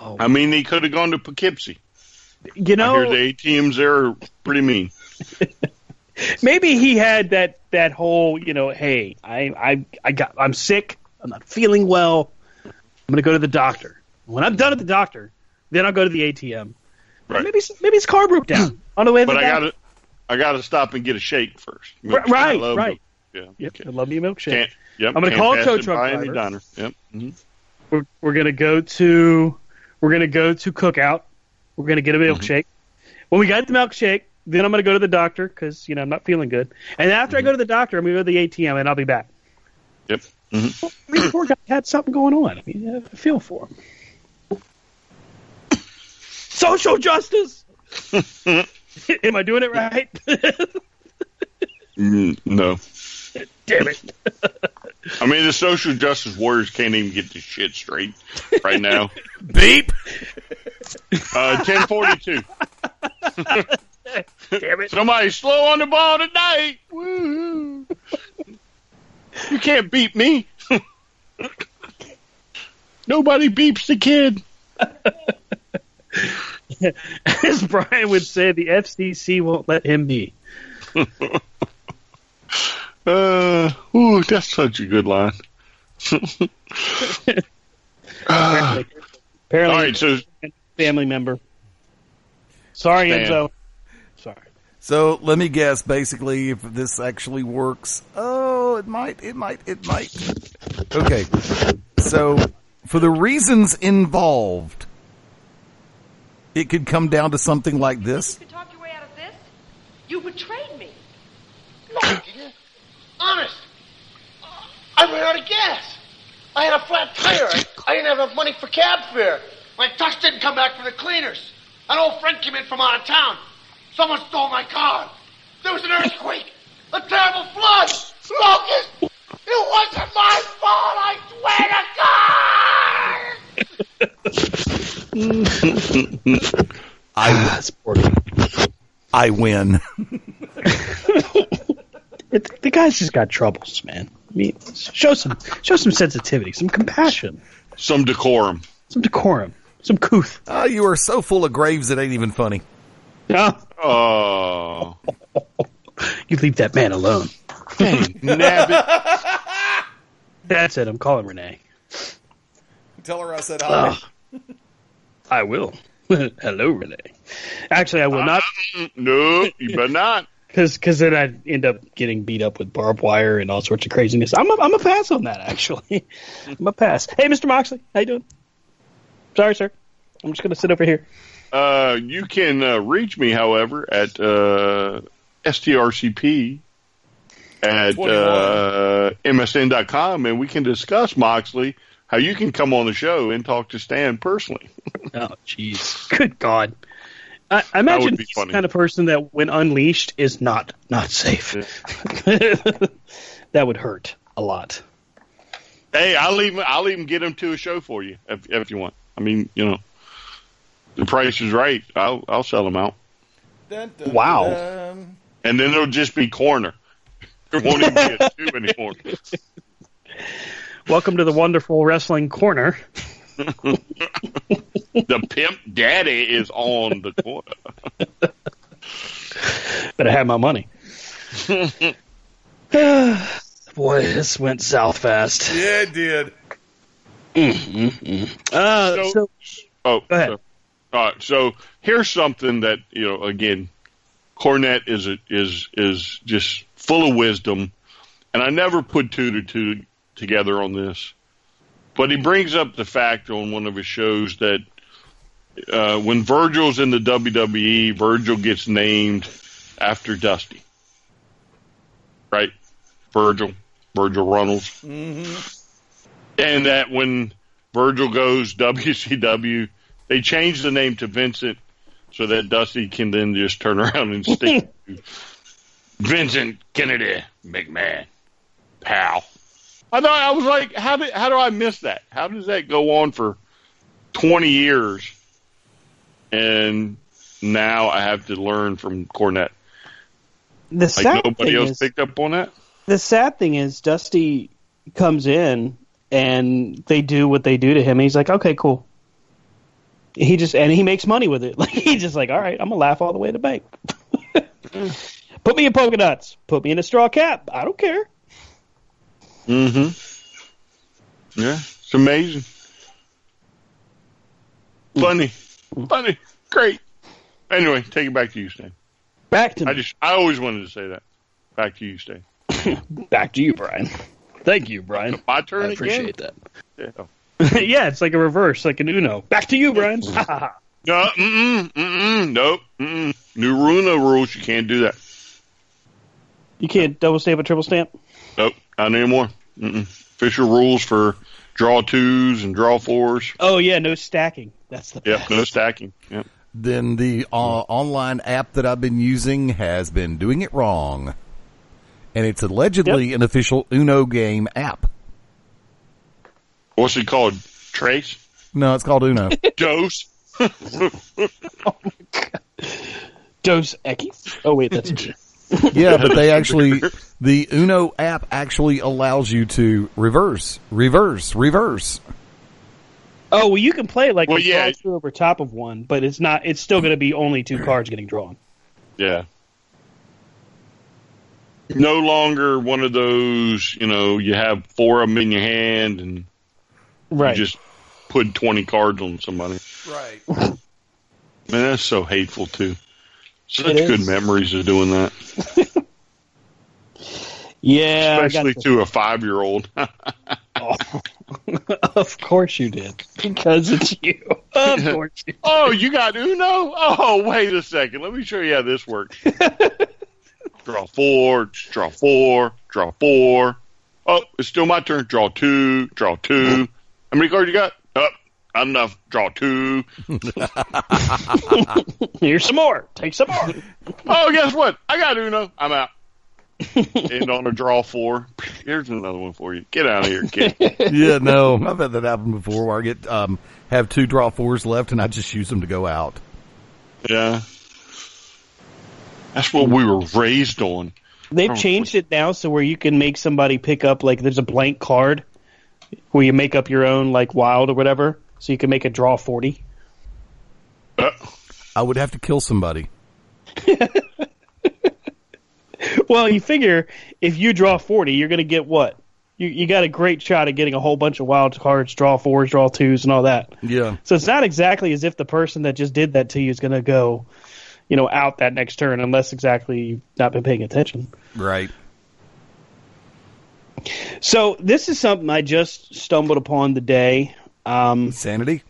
Oh. I mean, he could have gone to Poughkeepsie. You I know, hear the ATMs there are pretty mean. maybe he had that that whole you know hey i i i got i'm sick i'm not feeling well i'm going to go to the doctor when i'm done at the doctor then i'll go to the atm Right. maybe maybe his car broke down on the way to But the I got to I got to stop and get a shake first. R- right, I love right. milk. Yeah. yep okay. i love me a milkshake Can't. Yep. I'm gonna call a tow truck driver. diner. Yep. hmm we're, we're going to go to we're going to go to cookout we're going to get a Mm-hmm. milkshake when we got the milkshake Then I'm going to go to the doctor because you know I'm not feeling good. And after I go to the doctor, I'm going to go to the ATM and I'll be back. Yep. hmm I poor guy had something going on. I mean, I feel for him. Social justice. Am I doing it right? Mm, no. Damn it. I mean, the social justice warriors can't even get this shit straight right now. Beep. Uh, 1042. Damn it. Somebody slow on the ball tonight. Woo. You can't beat me. Nobody beeps the kid. As Brian would say, the FCC won't let him be. Uh, ooh, that's such a good line. Apparently, All right, so family member. Sorry, Man. Enzo. Sorry. So let me guess. Basically, if this actually works, oh, it might, it might, it might. Okay. So for the reasons involved, it could come down to something like this. You talked your way out of this? You betrayed me. No, I didn't. Honest. I ran out of gas. I had a flat tire. I, I didn't have enough money for cab fare. My tux didn't come back from the cleaners. An old friend came in from out of town. Someone stole my car. There was an earthquake. A terrible flood. Locust. It wasn't my fault. I swear to God. I, I win. It, the guy's just got troubles, man. I mean, show some show some sensitivity, some compassion, some decorum. some decorum, some couth. Oh, you are so full of graves it ain't even funny. No, Oh, you leave that man alone. nabbit. That's it. I'm calling Renee. Tell her I said hi. I will. Hello, Renee. Actually, I will not, No, you better not. because then I'd end up getting beat up with barbed wire and all sorts of craziness. I'm a, I'm a pass on that. Actually, I'm a pass. Hey, Mr. Moxley, how you doing? Sorry, sir. I'm just gonna sit over here. Uh, you can uh, reach me, however, at uh, strcp at 21. uh, msn.com, and we can discuss Moxley how you can come on the show and talk to Stan personally. Oh, jeez. Good God. I, I imagine be he's funny. the kind of person that, when unleashed, is not not safe. that would hurt a lot. Hey, I'll even I'll even get him to a show for you if if you want. I mean, you know, the price is right. I'll I'll sell them out, Wow. and then it'll just be corner. There won't even be a two anymore. Welcome to the wonderful wrestling corner. The pimp daddy is on the corner. Better have my money. Boy, this went south fast. Yeah, it did. Uh, So- so, Oh, Go ahead. so- all right. So here's something that you know. Again, Cornette is a, is is just full of wisdom, and I never put two to two together on this. But he brings up the fact on one of his shows that uh, when Virgil's in the WWE, Virgil gets named after Dusty, right? Virgil, Virgil Runnels, and that when Virgil goes WCW, they change the name to Vincent so that Dusty can then just turn around and stick Vincent Kennedy McMahon, pal. I thought I was like, how did how do I miss that? How does that go on for twenty years, and now I have to learn from Cornette? the Like sad nobody thing else is, picked up on that. the sad thing is, Dusty comes in and they do what they do to him. And he's like, okay, cool. He just and he makes money with it. Like he's just like, all right, I'm gonna laugh all the way to the bank. Mm. Put me in polka dots. Put me in a straw cap. I don't care. Mm-hmm. Yeah, it's amazing. Funny, funny, great. Anyway, take it back to you, Stan. Back to me. I just, I always wanted to say that. Back to you, Stan. Back to you, Brian. Thank you, Brian. My turn I appreciate again. that. Yeah. yeah, it's like a reverse, like an Uno. Back to you, Brian. No, mm-mm, mm-mm, nope. Mm-mm. New Runa rules, you can't do that. You can't double stamp a triple stamp. Nope, not anymore. Mm-mm. Official rules for draw twos and draw fours. Oh yeah, no stacking. That's the Yep, no stacking. Yep. Then the uh, online app that I've been using has been doing it wrong. And it's allegedly an official Uno game app. What's it called? Trace? No, it's called Uno. Dose? Dos Equis. Oh wait, that's yeah, but they actually, the Uno app actually allows you to reverse, reverse, reverse. Oh well, you can play like Well, you yeah. draw two over top of one, but it's not. It's still going to be only two cards getting drawn. Yeah. No longer one of those, you know, you have four of them in your hand and Right. you just put 20 cards on somebody. Right. Man, that's so hateful, too. Such It is. good memories of doing that, yeah, especially to a five year old. Oh, of course you did because it's you. Of course. You oh, you got Uno? Oh, wait a second. Let me show you how this works. draw four, draw four, draw four. Oh, it's still my turn. Draw two, draw two. How many cards you got? Oh, not enough. Draw two. Here's some more. Take some more. Oh, guess what? I got Uno. I'm out. End on a draw four. Here's another one for you. Get out of here, kid. yeah, no, I've had that happen before where I get, um, have two draw fours left and I just use them to go out. Yeah. That's what we were raised on. They've Oh, changed it now so where you can make somebody pick up like there's a blank card where you make up your own like wild or whatever, so you can make a draw forty. Uh, I would have to kill somebody. Well, you figure if you draw forty, you're going to get what? You you got a great shot at getting a whole bunch of wild cards, draw fours, draw twos, and all that. Yeah. So it's not exactly as if the person that just did that to you is going to go, you know, out that next turn unless exactly you've not been paying attention. Right. So this is something I just stumbled upon today. Um, Sanity?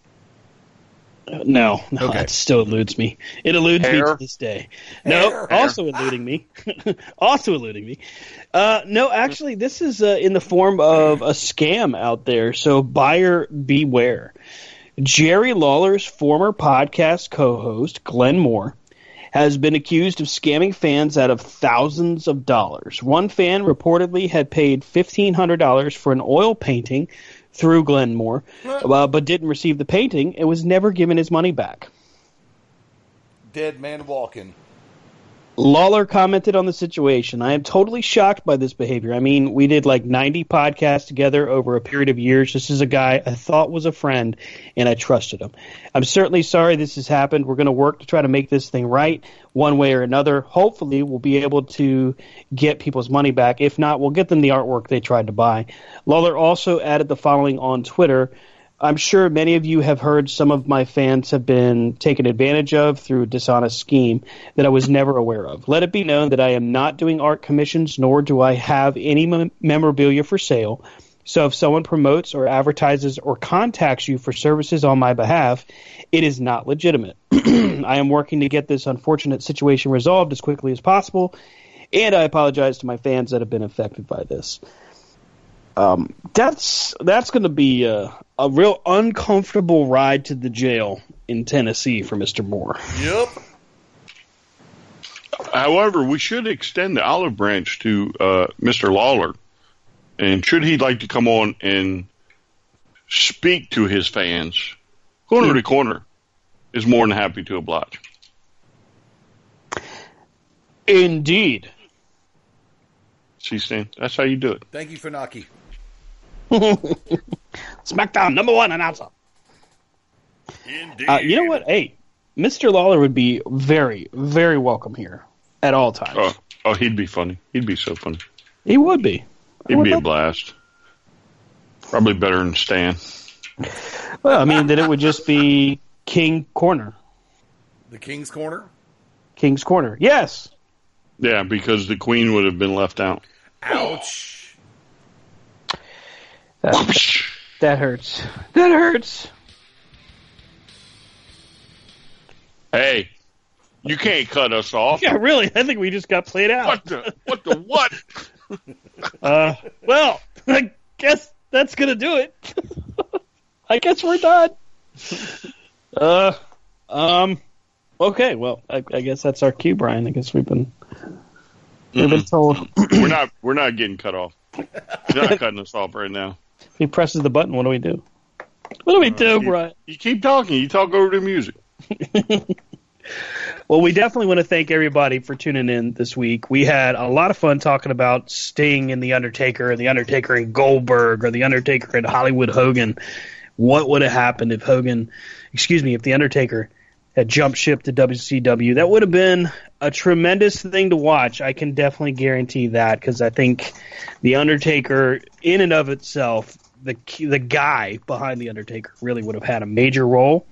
no, no, Okay. it still eludes me. It eludes me to this day. No, also eluding me. also eluding me. Uh, no, actually, this is uh, in the form of a scam out there. So buyer beware. Jerry Lawler's former podcast co-host Glenn Moore has been accused of scamming fans out of thousands of dollars. One fan reportedly had paid $1,500 for an oil painting through Glenn Moore, uh, but didn't receive the painting and was never given his money back. Dead man walking. Lawler commented on the situation. I am totally shocked by this behavior. I mean, we did like 90 podcasts together over a period of years. This is a guy I thought was a friend, and I trusted him. I'm certainly sorry this has happened. We're going to work to try to make this thing right one way or another. Hopefully, we'll be able to get people's money back. If not, we'll get them the artwork they tried to buy. Lawler also added the following on Twitter. I'm sure many of you have heard some of my fans have been taken advantage of through a dishonest scheme that I was never aware of. Let it be known that I am not doing art commissions, nor do I have any mem- memorabilia for sale. So if someone promotes or advertises or contacts you for services on my behalf, it is not legitimate. I am working to get this unfortunate situation resolved as quickly as possible, and I apologize to my fans that have been affected by this. Um, that's that's going to be a, a real uncomfortable ride to the jail in Tennessee for Mr. Moore. Yep. However, we should extend the olive branch to uh, Mr. Lawler. And should he like to come on and speak to his fans, corner to corner is more than happy to oblige. Indeed. See, Stan, that's how you do it. Thank you, Funaki. SmackDown number one announcer. Uh, you know what? Hey, Mr. Lawler would be very, very welcome here at all times. Oh, oh, he'd be funny. He'd be so funny. He would be. He'd would be a love- blast. Probably better than Stan. Well, I mean, then it would just be King Corner. The King's Corner? King's Corner. Yes. Yeah, because the Queen would have been left out. Ouch. That, that hurts. That hurts. Hey, you can't cut us off. Yeah, really. I think we just got played out. What the what the what? Uh, well, I guess that's gonna do it. I guess we're done. Uh, um, okay. Well, I, I guess that's our cue, Brian. I guess we've been we've been told. we're not we're not getting cut off. You're not cutting us off right now. If he presses the button, what do we do? What do we do, Brian? You keep talking. You talk over the music. Well, we definitely want to thank everybody for tuning in this week. We had a lot of fun talking about Sting and The Undertaker, and The Undertaker and Goldberg, or The Undertaker and Hollywood Hogan. What would have happened if Hogan, excuse me, if The Undertaker had jumped ship to WCW? That would have been a tremendous thing to watch. I can definitely guarantee that because I think The Undertaker, in and of itself, the the guy behind The Undertaker really would have had a major role.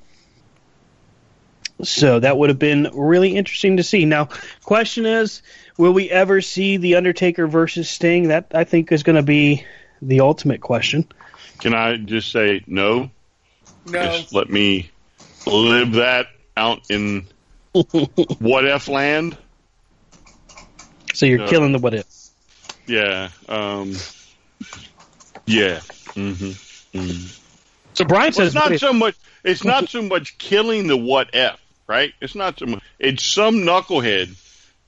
So that would have been really interesting to see. Now, question is, will we ever see the Undertaker versus Sting? That I think is going to be the ultimate question. Can I just say no? No. Just let me live that out in what if land. So you're No. killing the what if. Yeah. Um, yeah. Mm-hmm. mm So Brian Well, says it's not so much. It's not so much killing the what if, right? It's not so much. It's some knucklehead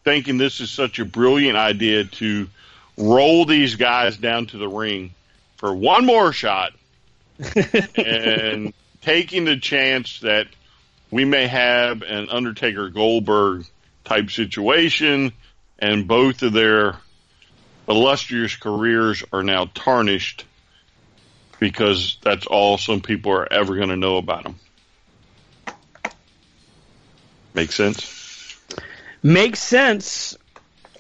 thinking this is such a brilliant idea to roll these guys down to the ring for one more shot and taking the chance that we may have an Undertaker Goldberg type situation and both of their illustrious careers are now tarnished because that's all some people are ever going to know about them. Make sense? makes sense.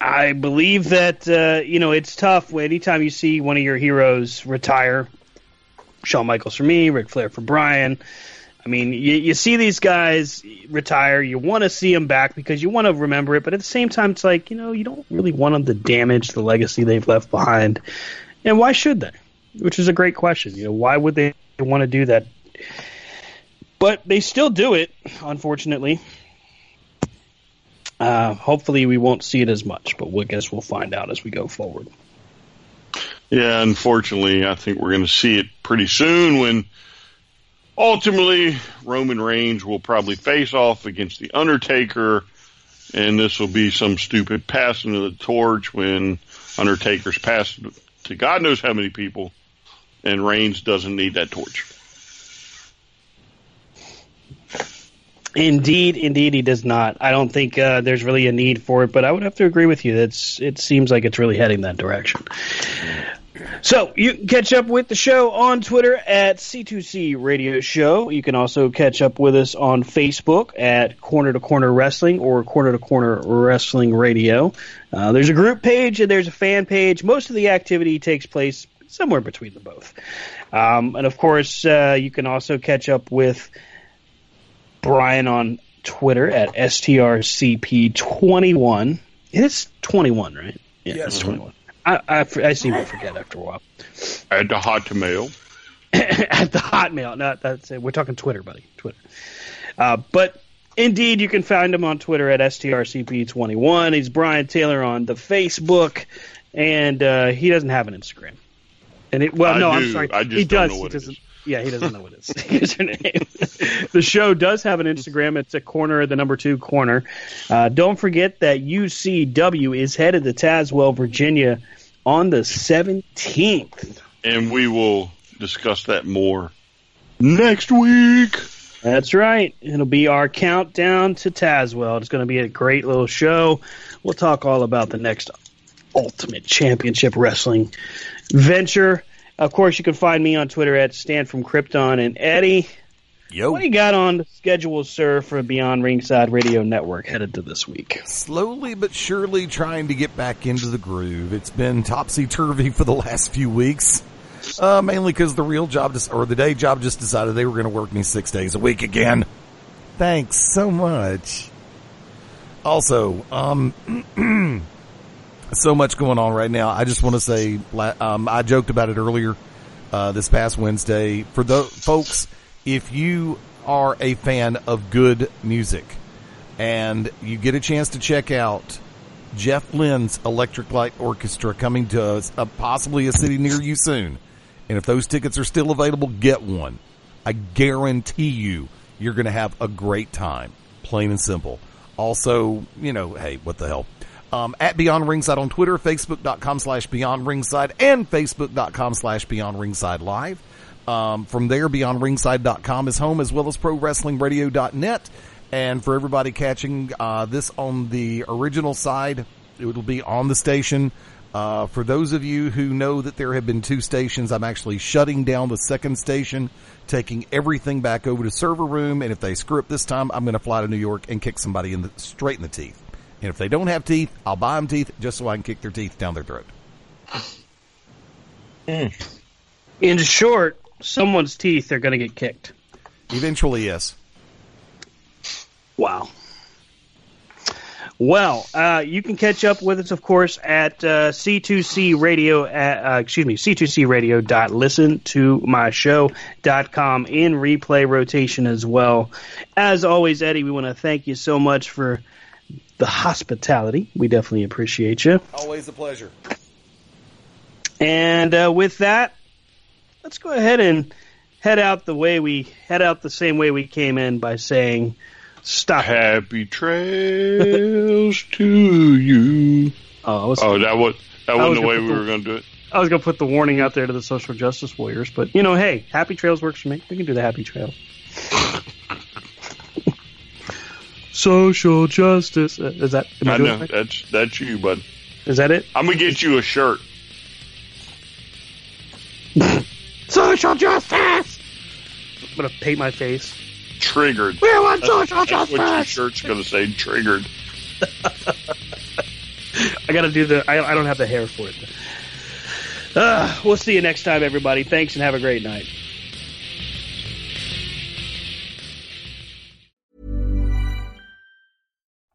I believe that uh, you know it's tough. Anytime you see one of your heroes retire, Shawn Michaels for me, Ric Flair for Brian. I mean, you, you see these guys retire. You want to see them back because you want to remember it, but at the same time, it's like you know you don't really want them to damage the legacy they've left behind. And why should they? Which is a great question. You know, why would they want to do that? But they still do it, unfortunately. Uh, hopefully, we won't see it as much, but we guess we'll find out as we go forward. Yeah, unfortunately, I think we're going to see it pretty soon when ultimately Roman Reigns will probably face off against The Undertaker, and this will be some stupid passing of the torch when Undertaker's passed to God knows how many people, and Reigns doesn't need that torch. Indeed, indeed, he does not. I don't think uh, there's really a need for it, but I would have to agree with you. That's it seems like it's really heading that direction. So you can catch up with the show on Twitter at C2C Radio Show. You can also catch up with us on Facebook at Corner to Corner Wrestling or Corner to Corner Wrestling Radio. Uh, there's a group page and there's a fan page. Most of the activity takes place somewhere between the both. Um, and of course, uh, you can also catch up with Brian on Twitter at STRCP21. It is 21, right? Yeah, Yes. it's 21. I, I, I seem to forget after a while. Add the hot mail. at the Hotmail. No, that's it. We're talking Twitter, buddy. Twitter. Uh, but indeed, you can find him on Twitter at strcp21. He's Brian Taylor on the Facebook, and uh, he doesn't have an Instagram. And it, well, I no, do. I'm sorry. I just he does. he doesn't. Is. Yeah, he doesn't know what his username. the show does have an Instagram. It's a corner, the number two corner. Uh, don't forget that UCW is headed to Tazewell, Virginia, on the 17th. And we will discuss that more next week. That's right. It'll be our countdown to Tazewell. It's going to be a great little show. We'll talk all about the next Ultimate Championship Wrestling venture. Of course, you can find me on Twitter at Stan from Krypton and Eddie. Yo. What do you got on the schedule, sir, for Beyond Ringside Radio Network headed to this week? Slowly but surely trying to get back into the groove. It's been topsy turvy for the last few weeks. Uh, mainly because the real job, just, or the day job just decided they were going to work me six days a week again. Thanks so much. Also, um, so much going on right now. I just want to say, um, I joked about it earlier, uh, this past Wednesday. For the folks, if you are a fan of good music, and you get a chance to check out Jeff Lynne's Electric Light Orchestra coming to uh, possibly a city near you soon. And if those tickets are still available, get one. I guarantee you, you're going to have a great time. Plain and simple. Also, you know, hey, what the hell? Um, at Beyond Ringside on Twitter, Facebook.com slash Beyond Ringside, and Facebook.com slash Beyond Ringside Live. Um, from there, BeyondRingside.com is home as well as ProWrestlingRadio.net. And for everybody catching uh, this on the original side, it will be on the station. Uh, for those of you who know that there have been two stations, I'm actually shutting down the second station, taking everything back over to server room. And if they screw up this time, I'm going to fly to New York and kick somebody in the straight in the teeth. And if they don't have teeth, I'll buy them teeth just so I can kick their teeth down their throat. In short, someone's teeth are going to get kicked. Eventually, yes. Wow. Well, uh, you can catch up with us, of course, at uh, C2C Radio, at, uh, excuse me, C2C Radio dot listen to my show dot com in replay rotation as well. As always, Eddie, we want to thank you so much for the hospitality. We definitely appreciate you. Always a pleasure. And uh, with that, let's go ahead and head out the way we head out the same way we came in by saying stop. Happy trails to you. Oh, was, oh, that was that I wasn't was the way we put were going to do it. I was gonna put the warning out there to the social justice warriors, but you know, hey, happy trails works for me. We can do the happy trails. social justice uh, is that? I, I know right? that's that's you, bud. Is that it? I'm gonna get you a shirt. Social justice. I'm gonna paint my face. Triggered. We want That's- social that's what your justice. shirt's gonna say. Triggered. I gotta do the. I, I don't have the hair for it. Uh, we'll see you next time, everybody. Thanks and have a great night.